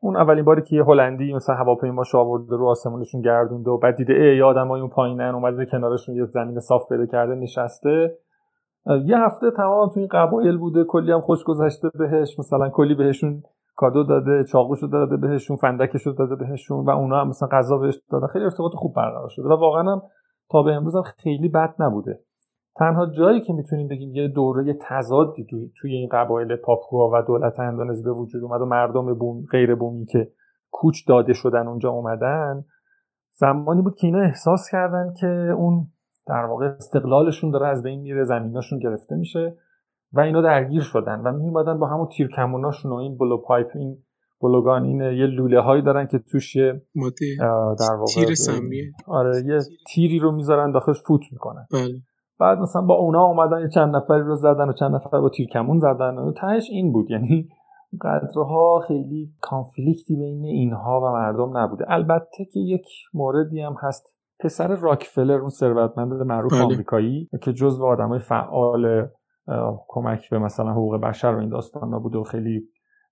اون اولین باری که یه هلندی مثلا هواپیماش آورده رو آسمونشون گردونده و بعد دیده ای آدمای اون پایینن اومده کنارشون یه زمین صاف پیدا کرده نشسته. یه هفته تمام تو این قبایل بوده کلی هم خوش گذشته بهش مثلا کلی بهشون کادو داده چاقوشو داده بهشون فندکشو داده بهشون و اونا هم مثلا غذا بهش دادن خیلی ارتباط خوب برقرار شده و واقعا هم تا به امروز هم خیلی بد نبوده. تنها جایی که می‌تونیم بگیم یه دوره تضادی توی, توی این قبایل پاپوا و دولت اندونزی به وجود اومد و مردم بوم غیر بومی که کوچ داده شدن اونجا اومدن زمانی بود که اینا احساس کردن که اون در واقع استقلالشون داره از بین میره زمیناشون گرفته میشه. و اینا درگیر شدن و میومدن با همون تیرکموناشون و این blowpipe این blowgun این یه لوله هایی دارن که توش یه در واقع تیر سمیه. آره یه تیری رو می‌ذارن داخلش فوت می‌کنن. بله. بعد مثلا با اونا اومدن یه چند نفری رو زدن و چند نفر با تیرکمون زدن و تهش این بود. یعنی قدرها خیلی conflict ی بین اینها و مردم نبوده. البته که یک موردی هم هست. پسر راکفلر اون ثروتمند معروف بله. آمریکایی که جزو آدمای فعال کمک به مثلا حقوق بشر و این داستان بوده و خیلی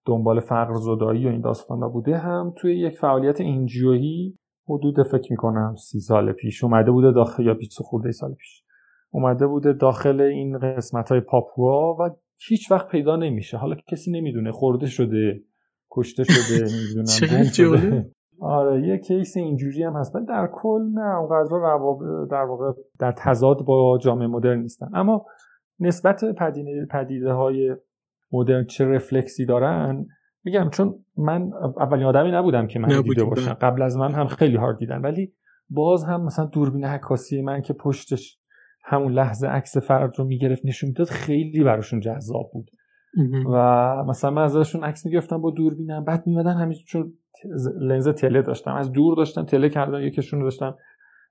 دنبال فقر زدایی و این داستان بوده هم توی یک فعالیت انجیویی حدود فکر می‌کنم سی سال پیش اومده بوده داخل یا 20 خورده سال پیش. اومده بوده داخل این قسمت های پاپوا و هیچ وقت پیدا نمیشه. حالا کسی نمی‌دونه خورده شده کشته شده نمی‌دونم آره یه کیس اینجوری هم هست در کل نه اونقدر در واقع در تضاد با جامعه مدرن نیستن. اما نسبت پدیده, پدیده های مدرن چه رفلکسی دارن میگم چون من اولین آدمی نبودم که من دیده باشم. قبل از من هم خیلی هارد دیدن. ولی باز هم مثلا دوربین عکاسی من که پشتش همون لحظه عکس فرد رو می‌گرفت نشون می‌داد خیلی براشون جذاب بود. و مثلا من ازشون عکس می‌گرفتم با دوربینم. بعد میمدن همین چون لنز تله داشتم. از دور داشتم تله کردم یکیشون رو داشتم.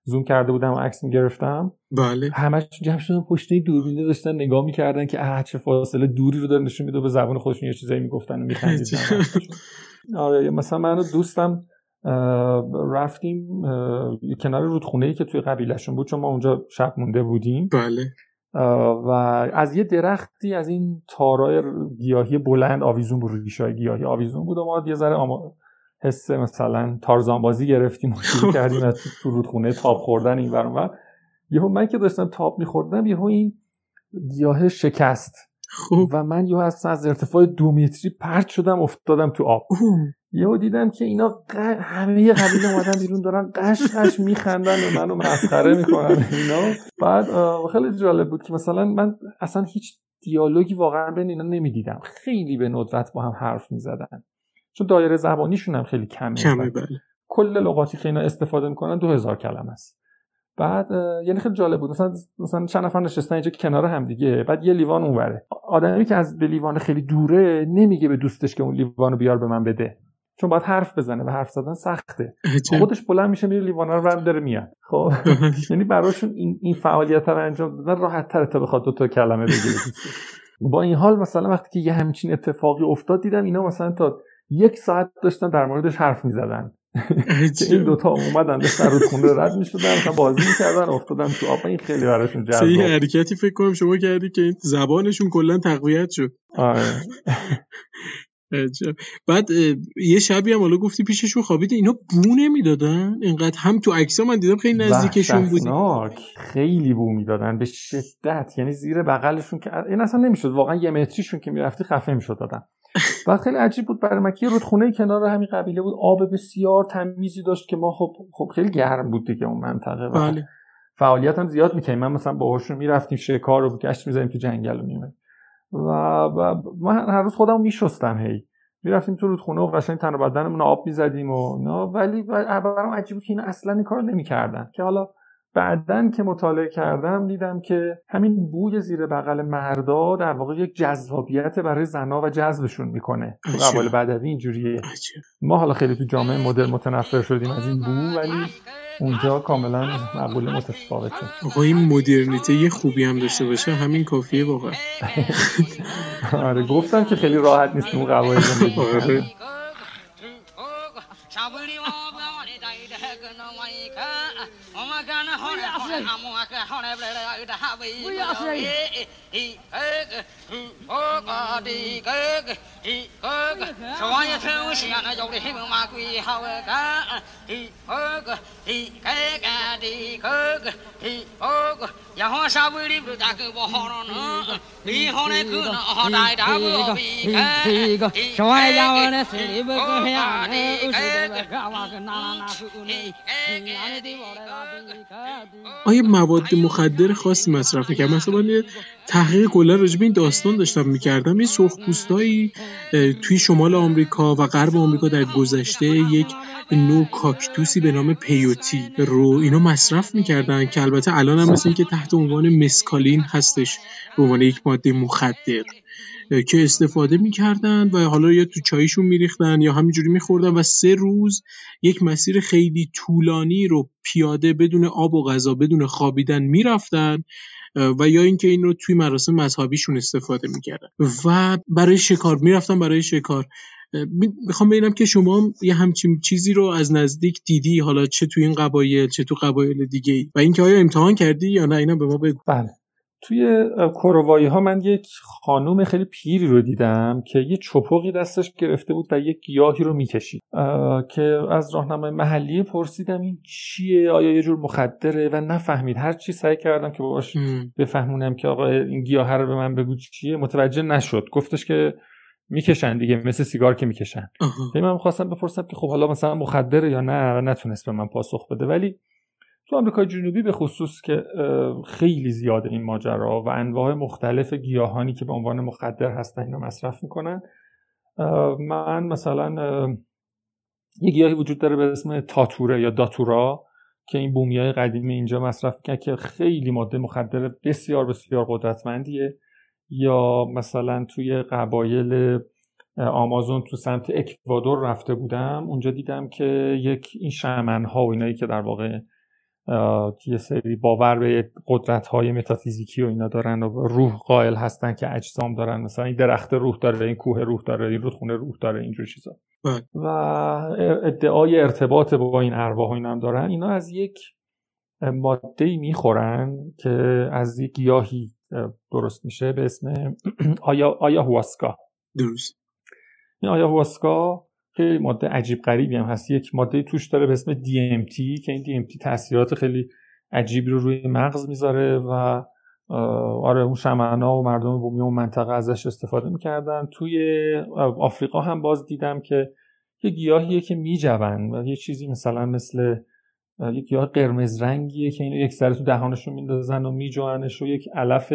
زوم کرده بودم و عکس می‌گرفتم. بله. همش جمع شدن پشت دوربینه داشتن نگاه می‌کردن که اه چه فاصله دوری رو داره نشون میده به زبان خودشون یه چیزایی می‌گفتن و میخندیدن. آره مثلا من دوستم رفتیم کنار رودخونه ای که توی قبیلهشون بود چون ما اونجا شب مونده بودیم. بله. و از یه درختی از این تارای گیاهی بلند آویزون بود ریشای گیاهی آویزون بود و ما یه ذره حس مثلا تارزان بازی گرفتیم و شروع کردیم از تو رودخونه تاب خوردن این ور یهو من که داشتم تاب میخوردم یهو این گیاه شکست. خوب. و من یهو از از ارتفاع دو متری پرت شدم افتادم تو آب. یهو دیدم که اینا همه قبیله اومدن بیرون دارن قش قش میخندن و منو مسخره می‌کنن اینا. بعد خیلی جالب بود که مثلا من اصلا هیچ دیالوگی واقعا بین اینا نمی‌دیدم. خیلی به ندرت با هم حرف می‌زدن. چون دایره زبانیشون هم خیلی کمه. کمه بله. کل لغاتی که اینا استفاده می‌کنن دو هزار کلمه است. بعد یعنی خیلی جالب بود. مثلا مثلا چند نفر نشستن اینجا کنار هم دیگه. بعد یه لیوان اونوره. آدمی که از به لیوان خیلی دوره نمیگه به دوستش که اون لیوانو بیار به من بده. چون باید حرف بزنه و حرف زدن سخته. خودش بلند میشه میره لیوان رو ور داره میاد. خب؟ یعنی براشون این این فعالیت رو انجام دادن راحت تره تا بخواد دو تا کلمه بگیره با این حال مثلا وقتی که یه همچین اتفاقی افتاد دیدم اینا مثلا تا یک ساعت داشتن در موردش حرف می‌زدن. که این دوتا اومدن داشتن رودخونه رد می‌شدن مثلا بازی می‌کردن افتادن تو آب. این خیلی براشون جذاب یه حرکتی فکر کنم شما کردی که زبانشون کلا تقویت شد. آره. بعد یه شبی هم حالا گفتی پیششون خوابید اینا بو نمی‌دادن؟ اینقدر هم تو عکس من دیدم خیلی نزدیکشون بود خیلی بو می‌دادن به شدت. یعنی زیر بغلشون که این اصلا نمی‌شد. واقعا یه متریشون که می‌رفتی خفه می‌شد دادن بعد خیلی عجیب بود برای مکی رودخونه کنار همین قبیله بود. آب بسیار تمیزی داشت که ما خب خب خیلی گرم بود دیگه اون منطقه. بله. فعالیت هم زیاد می‌کنیم من مثلا باهاشون می‌رفتیم شکار رو گشت می‌زنیم که جنگل رو میمه و, و من هر روز خودم میشستم هی. می‌رفتیم تو رودخونه و قشنگ تن و بدنمون آب می‌زدیم و نه ولی برام عجیب که این اصلا این کار نمی‌کردن. که حالا بعدا که مطالعه کردم دیدم که همین بوی زیر بغل مردا در واقع یک جذابیت برای زنا و جذبشون می‌کنه. تو قبال بدوی اینجوریه. ما حالا خیلی تو جامعه مدل متنفر شدیم از این بو ولی اونجا کاملا مقبول متفاوته. آقا این مدرنیته یه خوبی هم داشته باشه همین کافیه واقعا. آره گفتم که خیلی راحت نیست اون قواعد Amor. زندگی آره. amua ka مخدر خاصی مصرف می‌کرد. مثلا من یه تحقیق کلا راجب این داستان داشتم می‌کردم. این سرخپوستایی توی شمال آمریکا و غرب آمریکا در گذشته یک نوع کاکتوسی به نام پیوتی رو اینا مصرف می‌کردن که البته الان هم مثل که تحت عنوان مسکالین هستش به عنوان یک ماده مخدر. که استفاده می‌کردن و حالا یا تو چایشون میریختن یا همینجوری میخوردن و سه روز یک مسیر خیلی طولانی رو پیاده بدون آب و غذا بدون خوابیدن می‌رفتن و یا اینکه این رو توی مراسم مذهبیشون استفاده می‌کردن. و برای شکار می‌رفتن برای شکار. می‌خوام ببینم که شما یه همچین چیزی رو از نزدیک دیدی؟ حالا چه توی این قبایل چه تو قبایل دیگه و اینکه آیا امتحان کردی یا نه؟ اینا به ما بگو. بله. توی کروایی ها من یک خانوم خیلی پیری رو دیدم که یه چپقی دستش گرفته بود و یک گیاهی رو می‌کشید. که از راهنمای محلی پرسیدم این چیه؟ آیا یه جور مخدره؟ و نفهمید. هر چی سعی کردم که باش بفهمونم که آقا این گیاه رو به من بگو چیه متوجه نشد. گفتش که می‌کشن دیگه مثل سیگار که می‌کشن. من خواستم بپرسم که خب حالا مثلا مخدره یا نه؟ و نتونست به من پاسخ بده. ولی تو آمریکای جنوبی به خصوص که خیلی زیاده این ماجرا و انواع مختلف گیاهانی که به عنوان مخدر هستن اینو مصرف می‌کنن. من مثلا یه گیاهی وجود داره به اسم تاتوره یا داتورا که این بومیای قدیمی اینجا مصرف می‌کنن که خیلی ماده مخدر بسیار بسیار قدرتمندیه. یا مثلا توی قبایل آمازون تو سمت اکوادور رفته بودم. اونجا دیدم که یک این شمن ها و اینایی که در واقع یه سری باور به قدرت های متافیزیکی و اینا دارن و روح قائل هستن که اجسام دارن. مثلا این درخت روح داره این کوه روح داره این رودخونه روح داره اینجور چیزا. و ادعای ارتباط با این ارواح اینا هم دارن. اینا از یک ماده می‌خورن که از یک گیاهی درست میشه به اسم آیا آیا هواسکا درست. این آیا هواسکا خیلی ماده عجیب غریبی هم هست. یک ماده توش داره به اسم DMT که این DMT تاثیرات خیلی عجیبی رو روی مغز می‌ذاره و آره اون شمعنا و مردم بومی اون منطقه ازش استفاده می‌کردن. توی آفریقا هم باز دیدم که یه گیاهیه که میجون و یه چیزی مثلا مثل یک گیاه قرمز رنگیه که اینو یک سر تو دهانشون میندازن و میجوانش و یک علف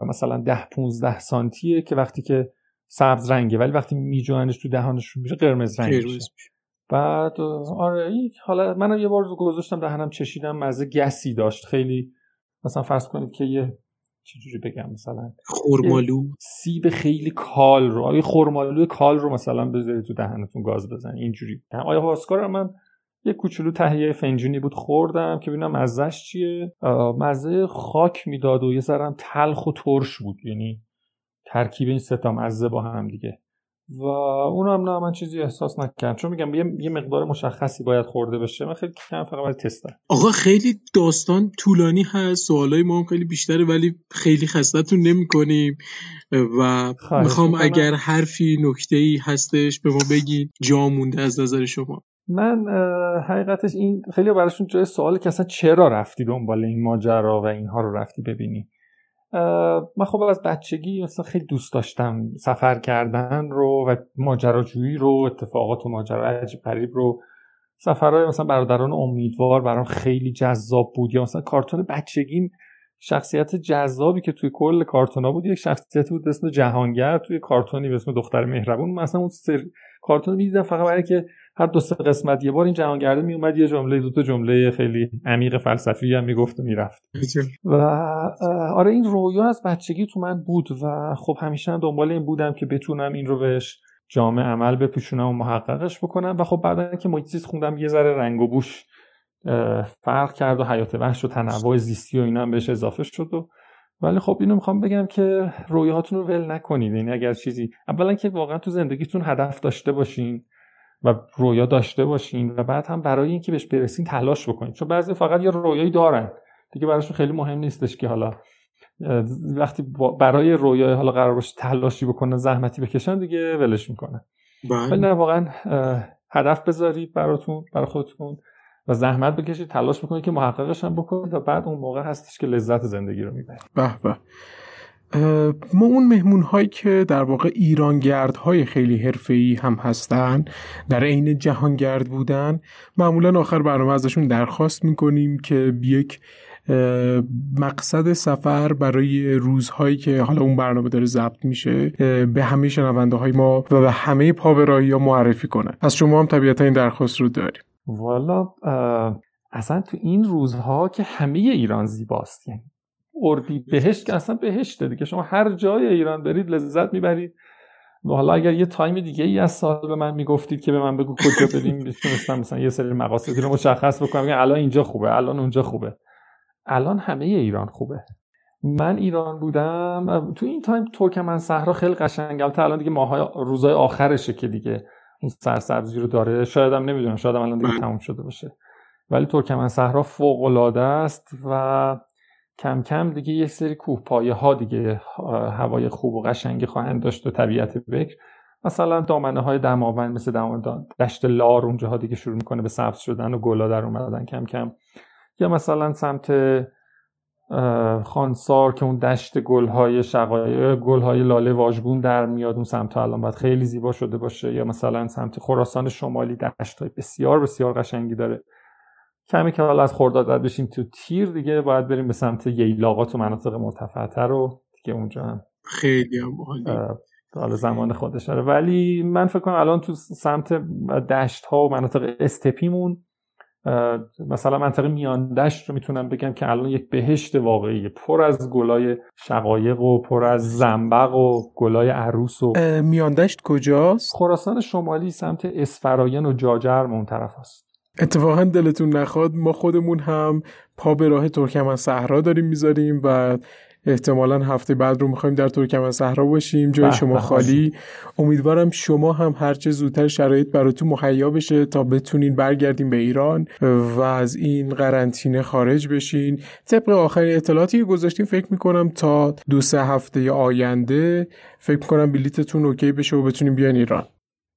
مثلا ده 15 سانتیه که وقتی که سبز رنگه ولی وقتی میجوانش تو دهانشون میشه قرمز رنگ میشه. بعد آره حالا منم یه بار گذاشتم دهنم چشیدم مزه گسی داشت. خیلی مثلا فرض کنید که یه چجوری بگم مثلا خورمالو. سیب خیلی کال رو آیا خورمالو کال رو مثلا بذارید تو دهنتون گاز بزن اینجوری. آیا هاسکار من یه کوچولو تهیه فنجونی بود خوردم که ببینم مزهش چیه. مزه خاک می‌داد و یه ذرم تلخ و ترش بود. یعنی ترکیب این ستا مزه با هم دیگه. و اونم نه من چیزی احساس نکردم. چون میگم یه, یه مقدار مشخصی باید خورده بشه. من خیلی کم فقط باید تستم. آقا خیلی داستان طولانی هست. سوالای ما هم خیلی بیشتره ولی خیلی خستتون نمی کنیم و می‌خوام اگر حرفی نکته ای هستش به ما بگین. جا مونده از نظر شما. من حقیقتش این خیلی براشون جای سواله که اصلا چرا رفتی دنبال این ماجرا و اینها رو رفتی ببینی. من خب از بچگی مثلا خیلی دوست داشتم سفر کردن رو و ماجراجویی رو اتفاقات و ماجرا عجیب غریب رو. سفرهای مثلا برادران امیدوار برام خیلی جذاب بود یا مثلا کارتون بچگیم شخصیت جذابی که توی کل کارتونا بود یک شخصیت بود به اسم جهانگر توی کارتونی به اسم دختر مهربون. مثلا اون سر کارتون می‌دیدم فقط برای که هر دو سه قسمت یه بار این جهانگرده می اومد یه جمله دو تا جمله خیلی عمیق فلسفی هم می‌گفت و می‌رفت. و آره این رویا از بچگی تو من بود و خب همیشه دنبال این بودم که بتونم این رو بهش جامع عمل بپوشونم و محققش بکنم. و خب بعدا که محیط خوندم یه ذره رنگ و بوش فرق کرد و حیات وحش و تنوع زیستی و اینا هم بهش اضافه شد و ولی خب اینو می‌خوام بگم که رویاهاتون رو ول نکنید. یعنی اگر چیزی اولا که واقعا تو زندگیتون هدف داشته باشین. و رویا داشته باشین و بعد هم برای اینکه بهش برسین تلاش بکنید چون بعضی فقط یه رویایی دارن. دیگه براشون خیلی مهم نیستش که حالا وقتی برای رویای حالا قرار باشه تلاشی بکنن زحمتی بکشن دیگه ولش می‌کنن بله. ولی نه واقعا هدف بذارید براتون برای خودتون و زحمت بکشید تلاش بکنید که محققش هم بکنید و بعد اون موقع هستش که لذت زندگی رو می‌برید. به به. ما اون مهمون هایی که در واقع ایرانگرد های خیلی حرفه‌ای هم هستن در عین جهانگرد بودن معمولا آخر برنامه ازشون درخواست می‌کنیم که یک مقصد سفر برای روزهایی که حالا اون برنامه داره ضبط میشه به همه شنونده های ما و به همه پابرایی ها معرفی کنن از شما هم طبیعتا این درخواست رو داریم. والا اصلا تو این روزها که همه ایران زیباست یعنی اردی بهشت که اصلا بهشته دیگه. شما هر جای ایران برید لذت می‌برید. و حالا اگر یه تایم دیگه ای از سال به من می‌گفتید که به من بگو کجا بریم می‌تونستم مثلا یه سری مقاصدی رو مشخص بکنم. که الان اینجا خوبه الان اونجا خوبه. الان همه ایران خوبه. من ایران بودم. تو این تایم ترکمن صحرا خیلی قشنگ البته الان دیگه ماهای روزای آخرشه که دیگه اون سرسبزی رو داره. شاید هم نمی‌دونم شاید هم الان دیگه بله. تموم شده باشه. ولی ترکمن صحرا فوق العاده است و کم کم دیگه یک سری کوه ها دیگه هوای خوب و قشنگی خواهند داشت و طبیعت بکر مثلا دامنه های دماوند مثل دامن دشت لار اونجاها دیگه شروع می‌کنه به سبز شدن و گلا در اومدن کم کم. یا مثلا سمت خانسار که اون دشت گلهای شقایق گلهای لاله واژگون در میاد اون سمت الان باید خیلی زیبا شده باشه. یا مثلا سمت خراسان شمالی دشت های بسیار بسیار قشنگی داره. کمی که حالا از خرداد باید بشیم تو تیر دیگه باید بریم به سمت ییلاقات و مناطق مرتفعتر رو دیگه اونجا هم. خیلی هم حالا زمان خودش داره. ولی من فکر کنم الان تو سمت دشت ها و مناطق استپیمون مثلا منطقه میاندشت رو می‌تونم بگم که الان یک بهشت واقعی پر از گلای شقایق و پر از زنبق و گلای عروس و میاندشت کجاست؟ خراسان شمالی سمت اسفراین و جاجرم اون طرف هست اتفاقا دلتون نخواد ما خودمون هم پا به راه ترکمن صحرا داریم می‌ذاریم و احتمالا هفته بعد رو می‌خوایم در ترکمن صحرا باشیم جای شما خالی. امیدوارم شما هم هرچه زودتر شرایط براتون مهیا بشه تا بتونین برگردیم به ایران و از این قرنطینه خارج بشین. طبق آخرین اطلاعاتی که گذاشتیم فکر می‌کنم تا دو سه هفته آینده فکر می‌کنم بلیتتون اوکی بشه و بتونیم بیان ایران.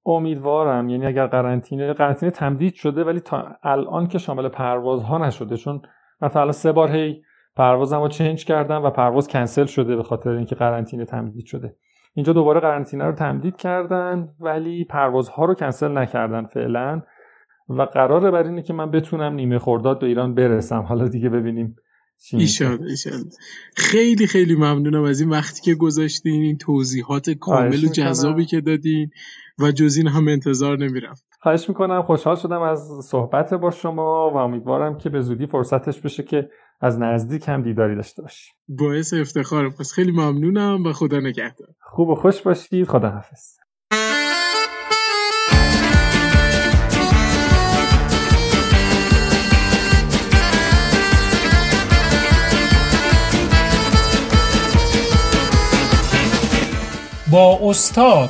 امیدوارم. یعنی اگر قرنطینه قرنطینه تمدید شده ولی تا الان که شامل پروازها نشده. چون من تا سه بار هی پروازم رو چنج کردم و پرواز کنسل شده به خاطر اینکه قرنطینه تمدید شده. اینجا دوباره قرنطینه رو تمدید کردن ولی پروازها رو کنسل نکردن فعلا. و قراره بر اینه که من بتونم نیمه خرداد به ایران برسم. حالا دیگه ببینیم ایشان خیلی خیلی ممنونم از این وقتی که گذاشتین این توضیحات کامل و جذابی که دادین و جز این هم انتظار نمیرم. خواهش می‌کنم. خوشحال شدم از صحبت با شما و امیدوارم که به زودی فرصتش بشه که از نزدیک هم دیداری داشته باشیم. باعث افتخارم. پس خیلی ممنونم و خدا نگهدار. خوب و خوش باشید. خدا حافظ با استاد.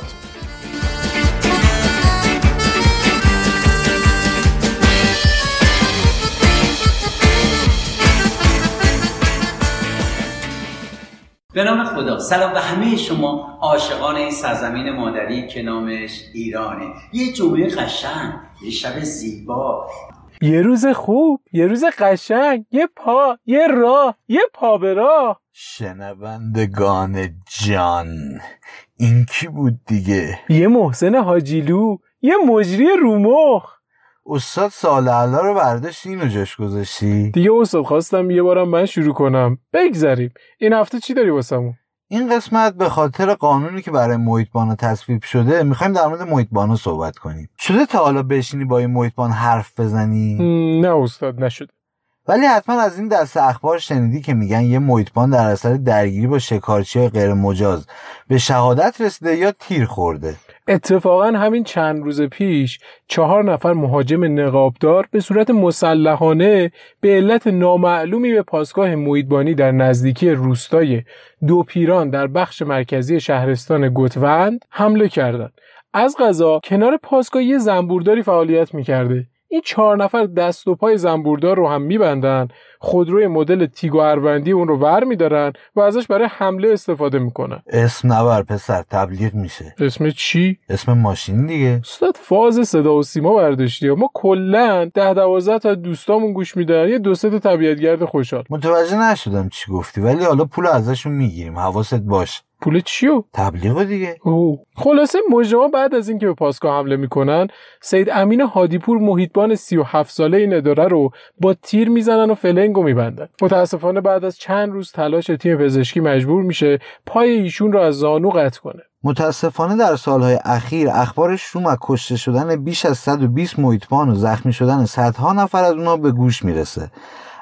به نام خدا. سلام به همه شما عاشقان این سرزمین مادری که نامش ایرانه. یه جمعه قشنگ یه شب زیبا. یه روز خوب یه روز قشنگ یه پا یه راه یه پا به راه. شنوندگان جان این کی بود دیگه؟ یه محسن حاجیلو یه مجری رومخ. استاد سال علا رو برداشت اینو جاش گذاشتی؟ دیگه استاد خواستم یه بارم من شروع کنم. بگذریم. این هفته چی داری واسمون؟ این قسمت به خاطر قانونی که برای محیطبانا تصویب شده می‌خوایم در مورد محیطبانا صحبت کنیم. شده تا حالا بشینی با این محیطبان حرف بزنی؟ نه استاد نشده. ولی حتما از این دست اخبار شنیدی که میگن یه محیطبان در اثر درگیری با شکارچی غیر مجاز به شهادت رسیده یا تیر خورده اتفاقا همین چند روز پیش چهار نفر مهاجم نقابدار به صورت مسلحانه به علت نامعلومی به پاسگاه مویدبانی در نزدیکی روستای دو پیران در بخش مرکزی شهرستان گوتوند حمله کردند. از غذا کنار پاسگاه یه زنبورداری فعالیت می‌کرده این چهار نفر دست و پای زنبوردار رو هم میبندن. خودروی مدل تیگو اروندی اون رو ور میدارن و ازش برای حمله استفاده می‌کنن. اسم نبر پسر تبلیغ میشه. اسم چی؟ اسم ماشین دیگه. استاد فاز صدا و سیما برداشتی. ما کلا ده دوازده تا دوستامون گوش میدن یه دو سه تا طبیعتگرد خوشحال. متوجه نشدم چی گفتی ولی حالا پول ازشون می‌گیریم. حواست باش. پول چیو؟ تبلیغ دیگه. اوه. خلاصه مجرما بعد از اینکه به پاسگاه حمله می‌کنن سید امین هادیپور محیطبان 37 ساله این اداره رو با تیر می‌زنن و فلنگو میبندن. متاسفانه بعد از چند روز تلاش تیم پزشکی مجبور میشه پای ایشون رو از زانو قطع کنه. متاسفانه در سالهای اخیر اخبار شوم از کشته شدن بیش از 120 محیطبان و زخمی شدن صدها نفر از اونها به گوش می‌رسه.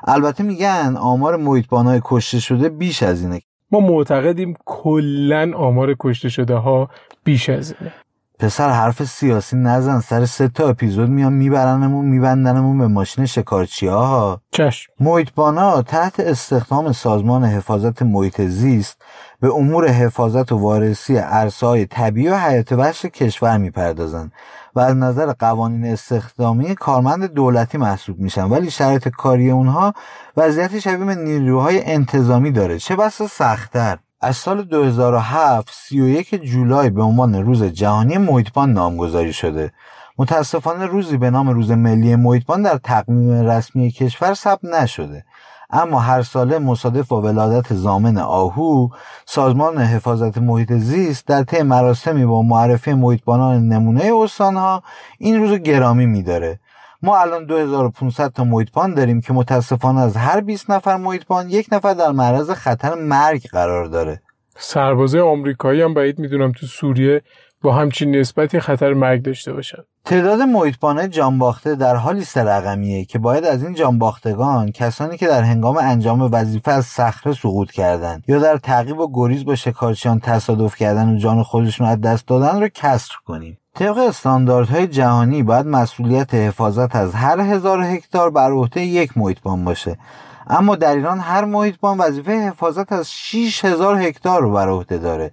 البته میگن آمار محیطبانهای کشته شده بیش از اینه. ما معتقدیم کلا آمار کشته شده ها بیش از اینه. پسر حرف سیاسی نزن سر سه تا اپیزود میان میبرنمون میبندنمون به ماشین شکارچی ها چشم. محیطبانا تحت استخدام سازمان حفاظت محیط زیست به امور حفاظت و وارسی ارسای طبیعی و حیات وحش کشور می‌پردازند و از نظر قوانین استخدامی کارمند دولتی محسوب میشن ولی شرایط کاری اونها وضعیت شبیه به نیروهای انتظامی داره. چه بسا سختتر. از سال 2007 31 جولای به عنوان روز جهانی محیطبان نامگذاری شده. متاسفانه روزی به نام روز ملی محیطبان در تقویم رسمی کشور ثبت نشده. اما هر ساله مصادف با ولادت زامن آهو سازمان حفاظت محیط زیست در طی مراسمی با معرفی محیطبانان نمونه استانها این روز گرامی میداره. ما الان 2500 تا محیطبان داریم که متاسفانه از هر 20 نفر محیطبان یک نفر در معرض خطر مرگ قرار داره. سربازه آمریکایی هم بعید می‌دونم تو سوریه با همچین نسبتی خطر مرگ داشته باشن. تعداد محیطبانه جانباخته در حالی است رقمیه که باید از این جانباختگان کسانی که در هنگام انجام وظیفه از صخره سقوط کردند یا در تعقیب و گریز با شکارچیان تصادف کردن و جان خودشون از دست دادن رو کسر کنیم. طبق استانداردهای جهانی باید مسئولیت حفاظت از هر هزار هکتار بر عهده یک محیطبان باشه. اما در ایران هر محیطبان وظیفه حفاظت از 6000 هکتار رو بر عهده داره.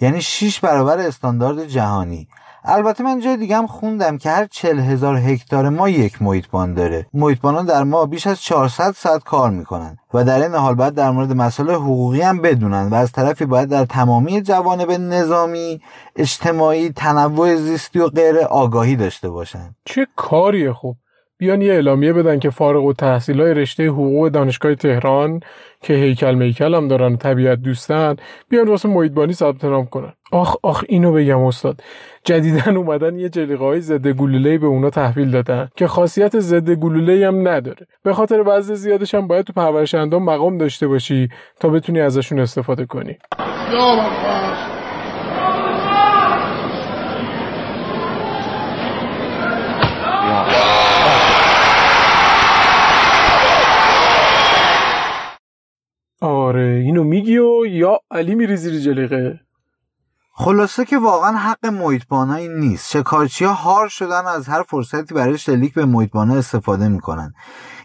یعنی 6 برابر استاندارد جهانی. البته من جای دیگه هم خوندم که هر چل هزار هکتار ما یک محیطبان داره. محیطبانان در ما بیش از 400 ساعت کار می‌کنن و در این حال باید در مورد مسائل حقوقی هم بدونن و از طرفی باید در تمامی جوانب نظامی اجتماعی تنوع زیستی و غیر آگاهی داشته باشن. چه کاریه خوب بیان یه اعلامیه بدن که فارغ و تحصیل های رشته حقوق دانشگاه تهران که هیکل میکل هم دارن طبیعت دوستن بیان واسه محیطبانی ثبت نام کنن. آخ آخ اینو بگم استاد. جدیدن اومدن یه جلیقه های ضد گلوله به اونا تحویل دادن که خاصیت ضد گلوله هم نداره. به خاطر وزن زیادش هم باید تو پرورش اندام مقام داشته باشی تا بتونی ازشون استفاده کنی. آره اینو میگی و یا علی میری زیر جلیقه؟ خلاصه که واقعا حق محیطبانایی نیست. شکارچی ها هار شدن از هر فرصتی برای شلیک به محیطبانا استفاده می‌کنن.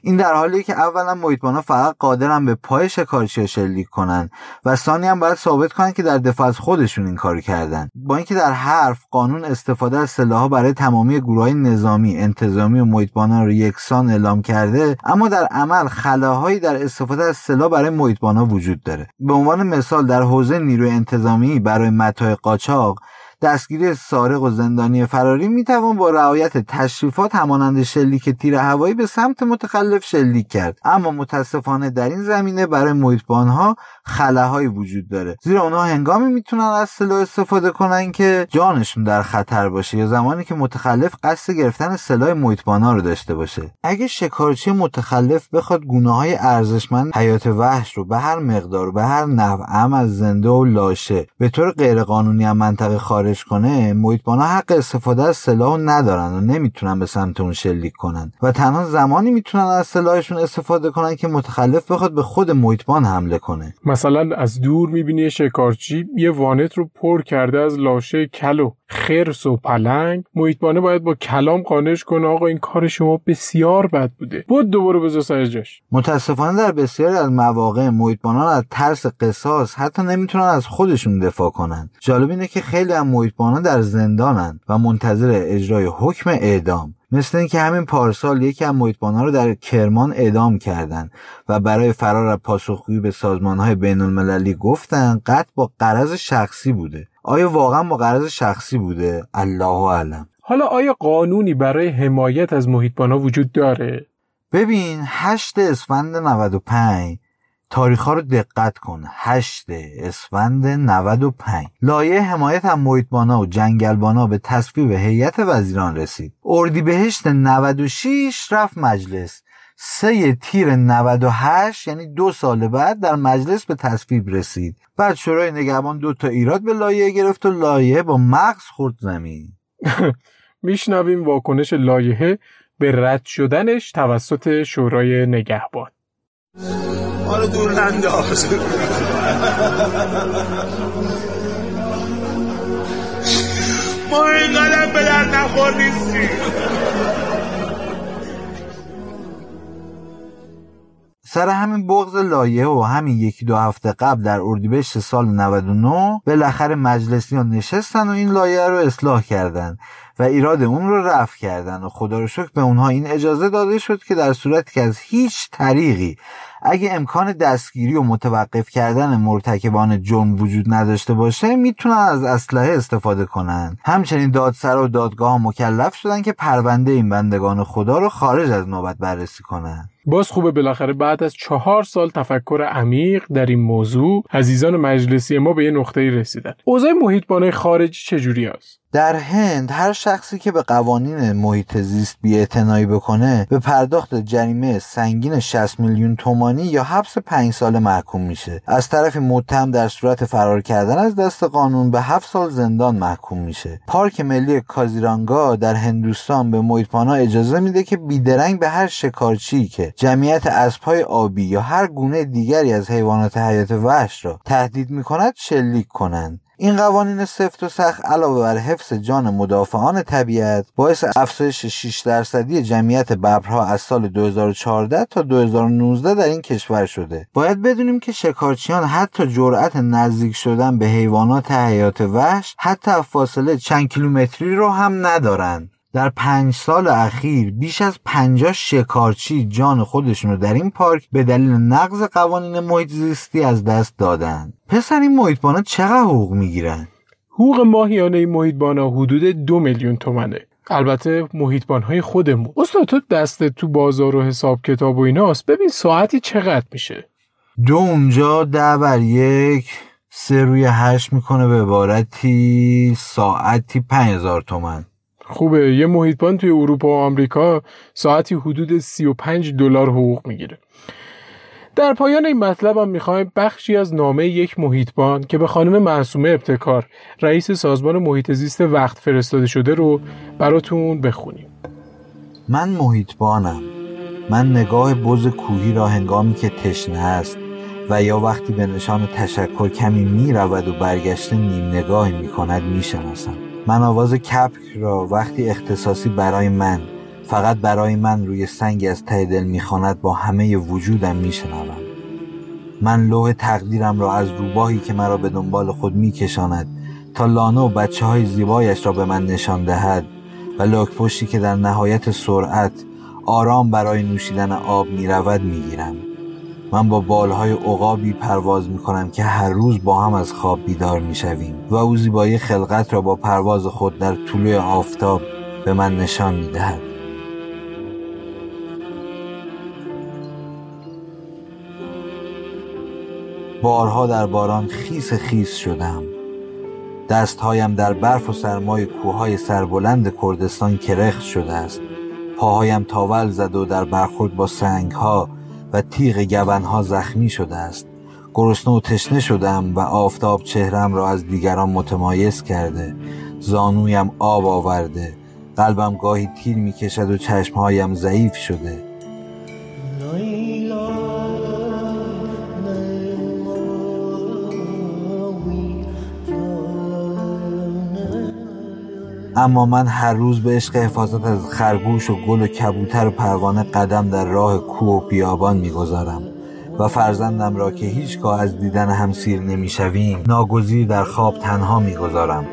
این در حالیه که اولا محیطبانا فقط قادرن به پای شکارچی ها شلیک کنن و ثانی هم باید ثابت کنن که در دفاع از خودشون این کاری کردن. با اینکه در حرف قانون استفاده از سلاحها برای تمامی گروه نظامی انتظامی و محیطبانا رو یکسان اعلام کرده اما در عمل خلاهایی در استفاده از سلاح برای محیطبانا وجود داره. به عنوان مثال در حوزه نیروی انتظامی برای متاع قاچاق دستگیری سارق و زندانی فراری می‌توان با رعایت تشریفات همانند شلیک تیر هوایی به سمت متخلف شلیک کرد. اما متاسفانه در این زمینه برای محیطبانها خلاهایی وجود داره. زیرا اونها هنگامی می‌تونن از سلاح استفاده کنن که جانشون در خطر باشه یا زمانی که متخلف قصد گرفتن سلاح محیطبانها رو داشته باشه. اگه شکارچی متخلف بخواد گونه های ارزشمند حیات وحش رو به هر مقدار به هر ام از زنده و لاشه به طور غیرقانونی از منطقه خارج کنه محیطبانها حق استفاده از سلاح ندارن و نمی‌تونن به سمت اون شلیک کنن. و تنها زمانی می‌تونن از سلاحشون استفاده کنن که متخلف بخواد به خود محیطبان حمله کنه. مثلا از دور می‌بینی شکارچی یه وانت رو پر کرده از لاشه کل و خرس و پلنگ. محیطبانه باید با کلام قانعش کنه آقا این کار شما بسیار بد بوده. بود دوباره بذار سر جاش. متاسفانه در بسیاری از مواقع محیطبانان از ترس قصاص حتی نمی‌تونن از خودشون دفاع کنن. جالب اینه که خیلی از محیطبانان در زندانن و منتظر اجرای حکم اعدام. مثل اینکه همین پارسال یکی از محیطبانها رو در کرمان اعدام کردن و برای فرار از پاسخگویی به سازمانهای بین المللی گفتن قتل با قرض شخصی بوده. آیا واقعا با قرض شخصی بوده؟ الله علم حالا آیا قانونی برای حمایت از محیطبانها وجود داره؟ ببین هشت اسفند 95 تاریخ ها رو دقت کن. هشت اسفند 95 لایه حمایت از محیطبانا و جنگلبانا به تصویب هیئت وزیران رسید. اردیبهشت 96 رفت مجلس. سه تیر 98 یعنی دو سال بعد در مجلس به تصویب رسید. بعد شورای نگهبان دو تا ایراد به لایه گرفت و لایه با مغز خورد زمین. میشنویم واکنش لایحه به رد شدنش توسط شورای نگهبان. ما رو دور ننداز ما اینقدر به در نخور نیستیم سر همین بغض لایه و همین یکی دو هفته قبل در اردیبهشت سال 99 بالاخره مجلسیان نشستن و این لایه رو اصلاح کردن. و ایراد اون رو رفع کردن و خدا رو شکر به اونها این اجازه داده شد که در صورتی که از هیچ طریقی اگه امکان دستگیری و متوقف کردن مرتکبان جرم وجود نداشته باشه می‌تونن از اسلحه استفاده کنن. همچنین دادسرا و دادگاه مکلف شدن که پرونده این بندگان خدا رو خارج از نوبت بررسی کنن. باز خوبه بالاخره بعد از چهار سال تفکر عمیق در این موضوع عزیزان مجلسی ما به یه نقطه رسیدن. اوضاع محیطبانای خارجی چجوری است؟ در هند هر شخصی که به قوانین محیط زیست بیاعتنایی بکنه به پرداخت جریمه سنگین 60 میلیون تومانی یا حبس 5 ساله محکوم میشه. از طرف متهم در صورت فرار کردن از دست قانون به 7 سال زندان محکوم میشه. پارک ملی کازیرانگا در هندوستان به محیطبانا اجازه میده که بیدرنگ به هر شکارچی که جمعیت اسبهای آبی یا هر گونه دیگری از حیوانات حیات وحش را تهدید می‌کند شلیک کنند. این قوانین سفت و سخت علاوه بر حفظ جان مدافعان طبیعت باعث افزایش 6 درصدی جمعیت ببرها از سال 2014 تا 2019 در این کشور شده. باید بدونیم که شکارچیان حتی جرأت نزدیک شدن به حیوانات حیات وحش حتی فاصله چند کیلومتری رو هم ندارند در پنج سال اخیر بیش از پنجاه شکارچی جان خودشون رو در این پارک به دلیل نقض قوانین محیط زیستی از دست دادن. پسر این محیطبانا چقدر حقوق می‌گیرن؟ حقوق ماهیانه محیطبانا حدود دو میلیون تومنه. البته محیطبان های خودمون. استاد تو دست تو بازار و حساب کتاب و ایناست. ببین ساعتی چقدر میشه؟ دو اونجا ده بر یک. سه روی هشت می‌کنه به عبارتی. ساعتی پنج هزار تومن. خوبه. یه محیطبان توی اروپا و آمریکا ساعتی حدود 35 دلار حقوق می‌گیره. در پایان این مطلب هم می‌خوایم بخشی از نامه یک محیطبان که به خانم معصومه ابتکار رئیس سازمان محیط زیست وقت فرستاده شده رو براتون بخونیم. من محیطبانم من نگاه بز کوهی را هنگامی که تشنه است و یا وقتی به نشان تشکر کمی می رود و برگشته نیم نگاهی می کند می شناسم. من آواز کپک را وقتی اختصاصی برای من فقط برای من روی سنگی از ته دل می‌خواند با همه وجودم میشنوم. من لوح تقدیرم را از روباهی که مرا به دنبال خود میکشاند تا لانه و بچه های زیبایش را به من نشان دهد و لاک پشتی که در نهایت سرعت آرام برای نوشیدن آب می‌رود می‌گیرم. من با بالهای عقابی پرواز می کنم که هر روز با هم از خواب بیدار می شویم و او زیبایی خلقت را با پرواز خود در طلوع آفتاب به من نشان می دهد. بارها در باران خیس خیس شدم دستهایم در برف و سرمای کوههای سربلند کردستان کرخ شده است پاهایم تاول زد و در برخورد با سنگها و تیغ گونها زخمی شده است. گرسنه و تشنه شدم و آفتاب چهرم را از دیگران متمایز کرده. زانویم آب آورده. قلبم گاهی تیر می کشد و چشمهایم ضعیف شده. اما من هر روز به عشق حفاظت از خرگوش و گل و کبوتر و پروانه قدم در راه کوه و بیابان می‌گذارم و فرزندم را که هیچگاه از دیدن هم سیر نمی‌شویم ناگزیر در خواب تنها می‌گذارم.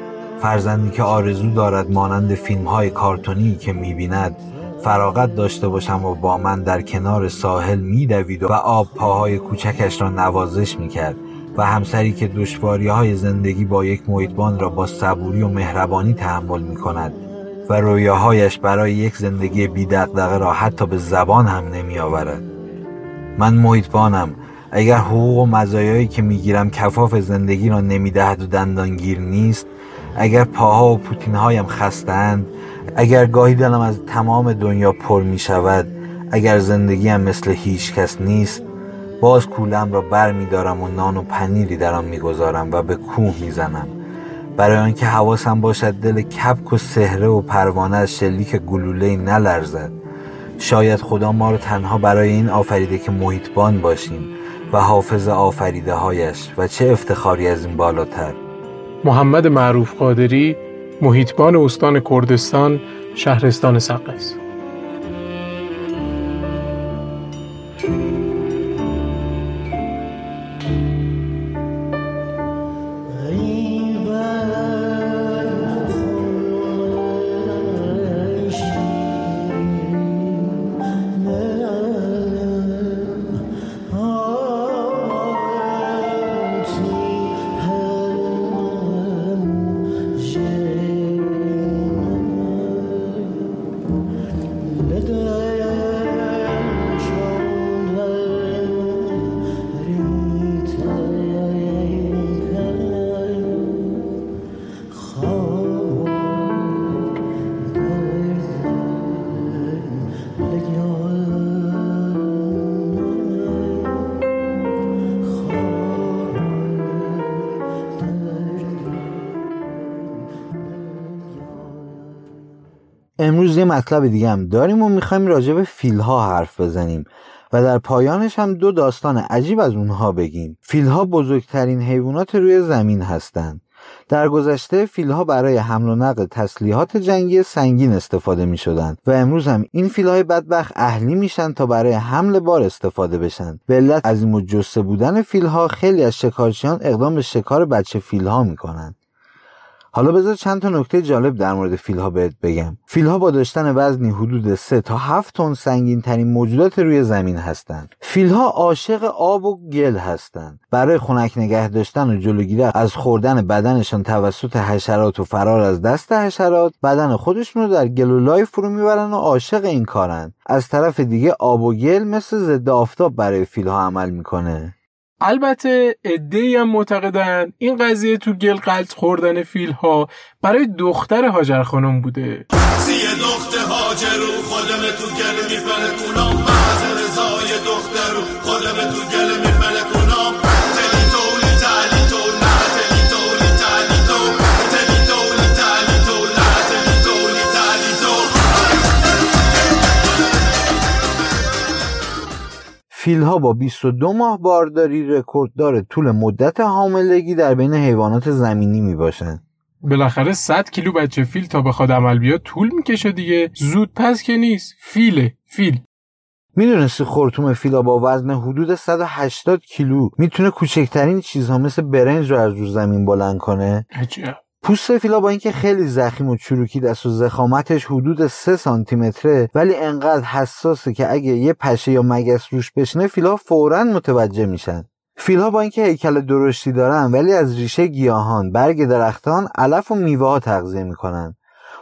فرزندی که آرزو دارد مانند فیلم های کارتونی که می‌بیند فراغت داشته باشم و با من در کنار ساحل میدوید و آب پاهای کوچکش را نوازش می‌کرد. و همسری که دشواری های زندگی با یک محیطبان را با صبوری و مهربانی تحمل می کند و رویاهایش برای یک زندگی بی را حتی به زبان هم نمی آورد. من محیطبانم اگر حقوق و مزایایی که می‌گیرم کفاف زندگی را نمی‌دهد و دندانگیر نیست اگر پاها و پوتینهایم خستند اگر گاهی دلم از تمام دنیا پر می شود اگر زندگیم مثل هیچ کس نیست باز کولم را بر می دارم و نان و پنیری در آن می‌گذارم و به کوه می‌زنم. برای آنکه حواسم باشد دل کپک و سهره و پروانه از شلیک گلوله نلرزد. شاید خدا ما رو تنها برای این آفریده که محیطبان باشیم و حافظ آفریده هایش و چه افتخاری از این بالاتر. محمد معروف قادری محیطبان استان کردستان شهرستان سقس. امروز یه مطلب دیگه هم داریم و می‌خوایم راجع به فیل ها حرف بزنیم. و در پایانش هم دو داستان عجیب از اونها بگیم. فیل ها بزرگترین حیوانات روی زمین هستند. در گذشته فیل ها برای حمل و نقل تسلیحات جنگی سنگین استفاده می شدن و امروز هم این فیل های بدبخت اهلی میشن تا برای حمل بار استفاده بشن. به علت عظیم الجثه بودن فیل ها خیلی از شکارچیان اقدام به شکار بچه فیل ها می‌کنن. حالا بذار چند تا نکته جالب در مورد فیلها بهت بگم. فیلها با داشتن وزنی حدود 3 تا 7 تن سنگین ترین موجودات روی زمین هستند. فیلها عاشق آب و گل هستند. برای خنک نگه داشتن و جلوگیری از خوردن بدنشان توسط حشرات و فرار از دست حشرات بدن خودشون رو در گل و لای فرو می‌برن و عاشق این کارن. از طرف دیگه آب و گل مثل ضد آفتاب برای فیلها عمل می‌کنه. البته ای هم معتقدن این قضیه تو گل قلط خوردن فیل ها برای دختر هاجر خانم بوده. دختر هاجر خودم تو گل میپره فیل ها با 22 ماه بارداری رکورددار طول مدت حاملگی در بین حیوانات زمینی می باشن. بالاخره 100 کیلو بچه فیل تا بخواد عمل بیاد طول می‌کشه دیگه. زود پس که نیست. فیله. فیل. می‌دونستی خورتوم فیلا با وزن حدود 180 کیلو می‌تونه کوچکترین چیزها مثل برنج رو از رو زمین بلند کنه؟ عجب. پوست فیلا با اینکه خیلی زخیم و چروکی دست و زخامتش حدود 3 سانتی متره ولی انقدر حساسه که اگه یه پشه یا مگس روش بشنه فیلا فورا متوجه میشن فیلها با اینکه هیکل درشتی دارن ولی از ریشه گیاهان، برگ درختان، علف و میوه ها تغذیه می‌کنن.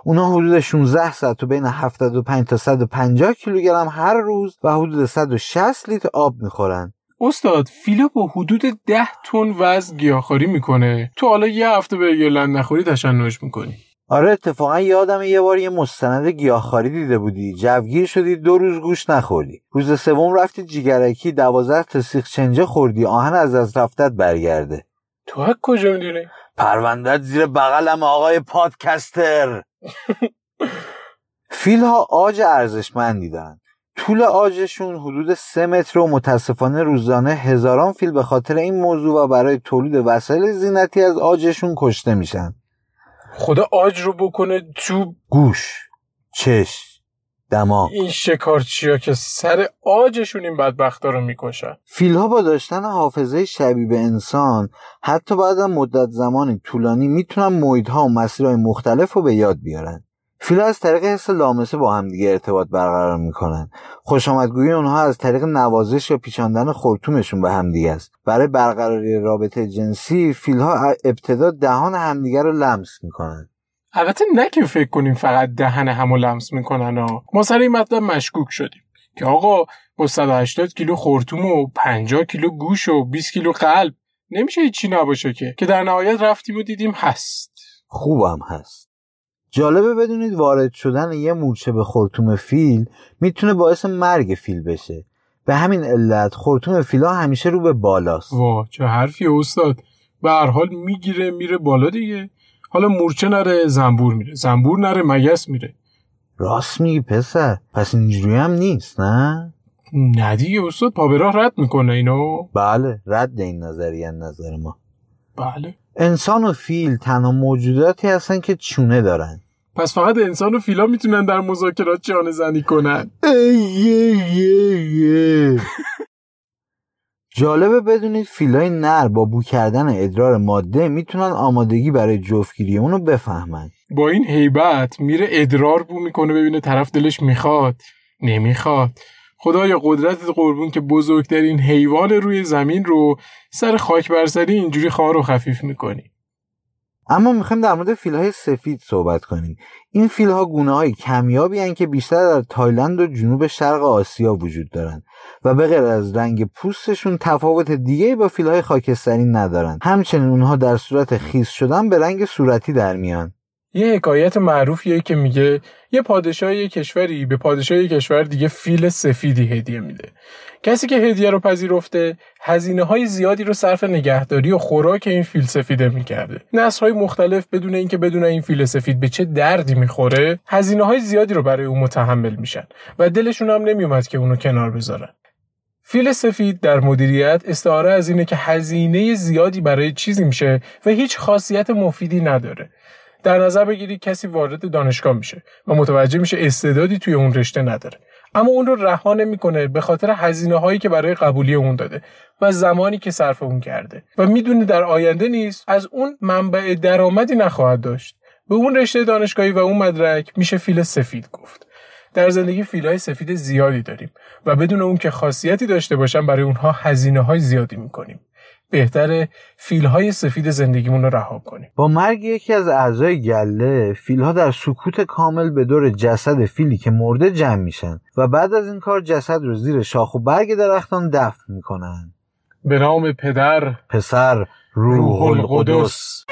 اونا حدود 16 ساعت تو بین 75 تا 150 کیلوگرم هر روز و حدود 160 لیتر آب می‌خورن. استاد فیلا با حدود 10 تن وزن گیاهخواری می‌کنه. تو حالا یه هفته به ایرلند نخوری تشنج می‌کنی. آره اتفاقا یادم یه بار یه مستند گیاهخواری دیده بودی. جوگیر شدی دو روز گوش نخوردی. روز سوم رفتی جیگرکی دوازده تا سیخ چنجه خوردی. آهن از از رفتت برگرده. تو حق کجا می‌دونی؟ پروندت زیر بغلم آقای پادکستر. فیل ها آج ارزشمندی دارن. طول آجشون حدود سه متر و متاسفانه روزانه هزاران فیل به خاطر این موضوع و برای تولید وسایل زینتی از آجشون کشته میشن. خدا آج رو بکنه تو گوش چشم دماغ. این شکارچیا که سر آجشون این بدبختا رو می‌کشن. فیلها با داشتن حافظه شبیه به انسان حتی بعد از مدت زمانی طولانی می‌تونن محیطها و مسیرهای مختلف رو به یاد بیارن. فیلها از طریق حس لامسه با همدیگه ارتباط برقرار می‌کنن. خوشامدگویی اونها از طریق نوازش یا پیچاندن خورتومشون به همدیگه است. برای برقراری رابطه جنسی فیلها ابتدا دهان همدیگه رو لمس می‌کنن. البته نه که فکر کنیم فقط دهن همو لمس می‌کنن ها. ما سر این مطلب مشکوک شدیم. که آقا با 180 کیلو خورتوم و 50 کیلو گوش و 20 کیلو قلب نمیشه هیچی نباشه که. که در نهایت رفتیم و دیدیم هست. خوبم هست. جالبه بدونید وارد شدن یه مورچه به خورتوم فیل می‌تونه باعث مرگ فیل بشه. به همین علت خورتوم فیلا همیشه رو به بالاست. وا چه حرفی استاد. به هر حال می‌گیره میره بالا دیگه. حالا مورچه نره زنبور میره. زنبور نره مگس میره. راست میگی پسر. پس اینجوری هم نیست نه؟ نه دیگه استاد پا به راه رد می‌کنه اینو. بله رد این نظریه نظر ما. بله. انسان و فیل تنها موجوداتی هستن که چونه دارن. پس فقط انسان و فیلا می‌تونن در مذاکرات جان زنی کنن. جالبه بدونید فیلای نر با بو کردن ادرار ماده می‌تونن آمادگی برای جفتگیری اونو بفهمن. با این هیبت میره ادرار بو می‌کنه ببینه طرف دلش می‌خواد نمی‌خواد. خدایا قدرتت قربون که بزرگترین حیوان روی زمین رو سر خاک برسری اینجوری خار و خفیف می‌کنی. اما می‌خوایم در مورد فیلهای سفید صحبت کنیم. این فیلها گونه های کمیابی هن که بیشتر در تایلند و جنوب شرق آسیا وجود دارن و به غیر از رنگ پوستشون تفاوت دیگه با فیلهای خاکستری ندارن همچنین اونها در صورت خیس شدن به رنگ صورتی در میان. یه حکایت معروفیه که میگه یه پادشاه یه کشوری به پادشاه یه کشور دیگه فیل سفیدی هدیه میده. کسی که هدیه رو پذیرفته هزینه های زیادی رو صرف نگهداری و خوراک این فیل سفیده می‌کرده. نسل های مختلف بدون اینکه بدون این فیل سفید به چه دردی می‌خوره هزینه های زیادی رو برای اون متحمل میشن و دلشون هم نمیومد که اونو کنار بذارن. فیل سفید در مدیریت استعاره از اینه که هزینه زیادی برای چیزی میشه و هیچ خاصیت مفیدی نداره. در نظر بگیرید کسی وارد دانشگاه میشه و متوجه میشه استعدادی توی اون رشته نداره. اما اون رو رها نمی‌کنه به خاطر هزینه هایی که برای قبولی اون داده و زمانی که صرف اون کرده. و می‌دونه در آینده نیست از اون منبع درآمدی نخواهد داشت. به اون رشته دانشگاهی و اون مدرک میشه فیل سفید گفت. در زندگی فیلهای سفید زیادی داریم و بدون اون که خاصیتی داشته باشن برای اونها هزینه های زیادی می‌کنیم. بهتره فیلهای سفید زندگیمون رو رها کنیم. با مرگ یکی از اعضای گله فیلها در سکوت کامل به دور جسد فیلی که مرده جمع میشن و بعد از این کار جسد رو زیر شاخ و برگ درختان دفن می‌کنن. به نام پدر پسر روح القدس.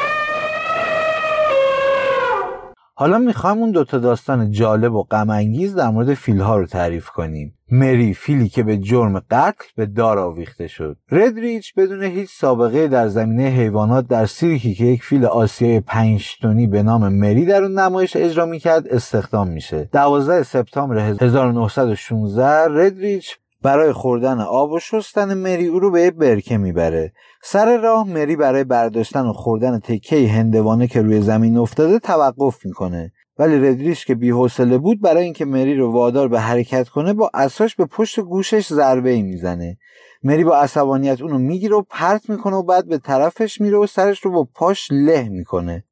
حالا می‌خوایم اون دوتا داستان جالب و غمانگیز در مورد فیلها رو تعریف کنیم. مری فیلی که به جرم قتل به دار آویخته شد. ردریچ بدون هیچ سابقه در زمینه حیوانات در سیرکی که یک فیل آسیای پنج تونی به نام مری در اون نمایش اجرا می‌کرد استخدام میشه. 12 سپتامبر 1916 ردریچ برای خوردن آب و شستن مری او رو به برکه می‌بره. سر راه مری برای برداشتن و خوردن تکه هندوانه که روی زمین افتاده توقف می‌کنه. ولی ردریش که بیحوصله بود برای اینکه مری رو وادار به حرکت کنه با اساش به پشت گوشش ضربه ای می‌زنه. مری با عصبانیت اونو می‌گیره و پرت می‌کنه و بعد به طرفش میره و سرش رو با پاش له می‌کنه.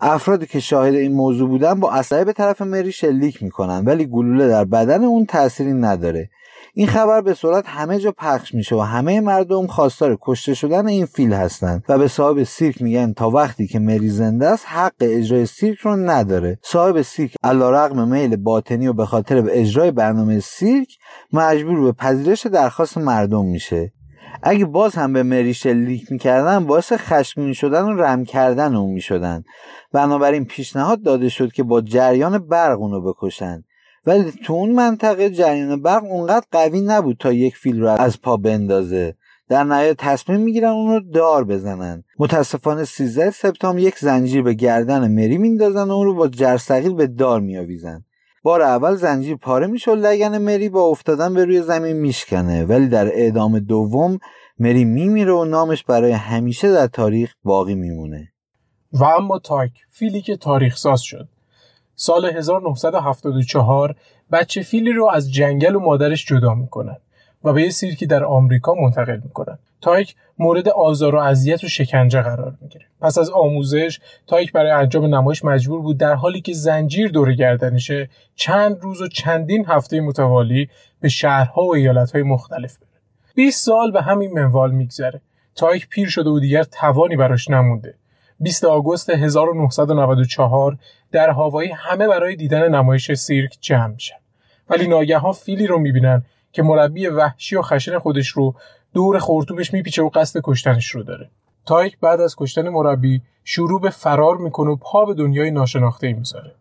افرادی که شاهد این موضوع بودن با اسلحه به طرف مری شلیک می‌کنن ولی گلوله در بدن اون تأثیری نداره. این خبر به سرعت همه جا پخش میشه و همه مردم خواستار کشته شدن این فیل هستند و به صاحب سیرک میگن تا وقتی که مری زنده است حق اجرای سیرک رو نداره. صاحب سیرک علیرغم میل باطنی و به خاطر به اجرای برنامه سیرک مجبور به پذیرش درخواست مردم میشه. اگه باز هم به مری شلیک می‌کردن باعث خشمگین شدن و رم کردن اون می‌شدن. بنابراین پیشنهاد داده شد که با جریان برق اونو بکشن. ولی تو اون منطقه جریان برق اونقدر قوی نبود تا یک فیل رو از پا بندازه. در نهایت تصمیم می‌گیرن اون رو دار بزنن. متاسفانه 13 سپتامبر یک زنجیر به گردن مری میندازن و اون رو با جرثقیل به دار میآویزن. بار اول زنجیر پاره میشه و لگن مری با افتادن به روی زمین میشکنه. ولی در اعدام دوم مری میمیره و نامش برای همیشه در تاریخ باقی میمونه. و اما تاک فیلی که تاریخ ساز شد. سال 1974 بچه فیلی رو از جنگل و مادرش جدا می‌کنن و به یه سیرکی در آمریکا منتقل می‌کنن. تایک مورد آزار و اذیت و شکنجه قرار می‌گیره. پس از آموزش تایک برای انجام نمایش مجبور بود در حالی که زنجیر دور گردنشه چند روز و چندین هفته متوالی به شهرها و ایالتهای مختلف بره. 20 سال به همین منوال میگذره. تایک پیر شده و دیگر توانی براش نمونده. 20 آگوست 1994 در هاوایی همه برای دیدن نمایش سیرک جمع میشن. ولی ناگهان فیلی رو می‌بینن که مربی وحشی و خشن خودش رو دور خرطومش میپیچه و قصد کشتنش رو داره. تایک بعد از کشتن مربی شروع به فرار می‌کنه و پا به دنیای ناشناخته می‌ذاره.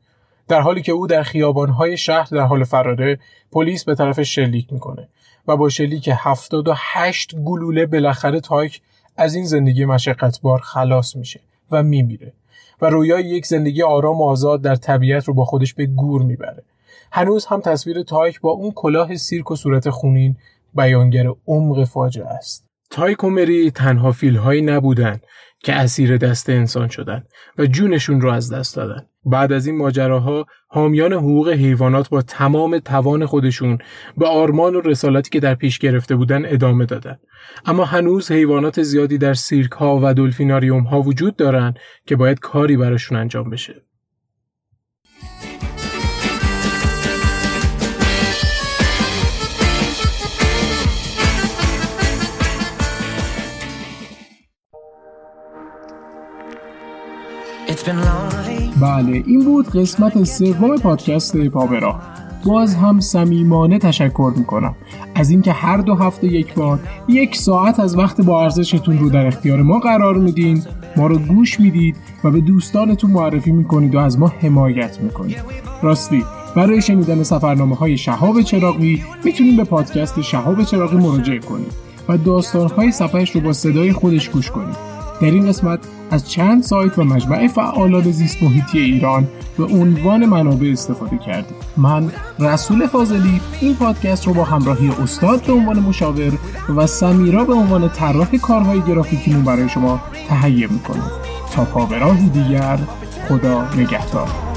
در حالی که او در خیابانهای شهر در حال فراره پلیس به طرفش شلیک می‌کنه و با شلیک 78 گلوله بالاخره تایک از این زندگی مشقتبار خلاص میشه. و میمیره و رویای یک زندگی آرام و آزاد در طبیعت رو با خودش به گور می‌بره. هنوز هم تصویر تایک با اون کلاه سیرک و صورت خونین بیانگر عمق فاجعه است. تایک و مری تنها فیلهایی نبودن. که اسیر دست انسان شدن و جونشون رو از دست دادن. بعد از این ماجراها حامیان حقوق حیوانات با تمام توان خودشون به آرمان و رسالتی که در پیش گرفته بودن ادامه دادن. اما هنوز حیوانات زیادی در سیرک ها و دلفیناریوم ها وجود دارن که باید کاری براشون انجام بشه. بله این بود قسمت سوم پادکست پاورا. باز هم صمیمانه تشکر می‌کنم. از اینکه هر دو هفته یک بار یک ساعت از وقت با ارزشتون رو در اختیار ما قرار میدین ما رو گوش می‌دید و به دوستانتون معرفی می‌کنید و از ما حمایت می‌کنید. راستی برای شنیدن سفرنامه های شهاب چراقی می‌تونید به پادکست شهاب چراقی مراجعه کنید و داستان های سفرش رو با صدای خودش گوش کنید. در این قسمت از چند سایت و مجمع فعالان زیست محیطی ایران به عنوان منابع استفاده کردیم. من رسول فاضلی این پادکست رو با همراهی استاد به عنوان مشاور و سمیرا به عنوان طراح کارهای گرافیکیمون برای شما تهیه می‌کنم. تا پا دیگر خدا نگهدار.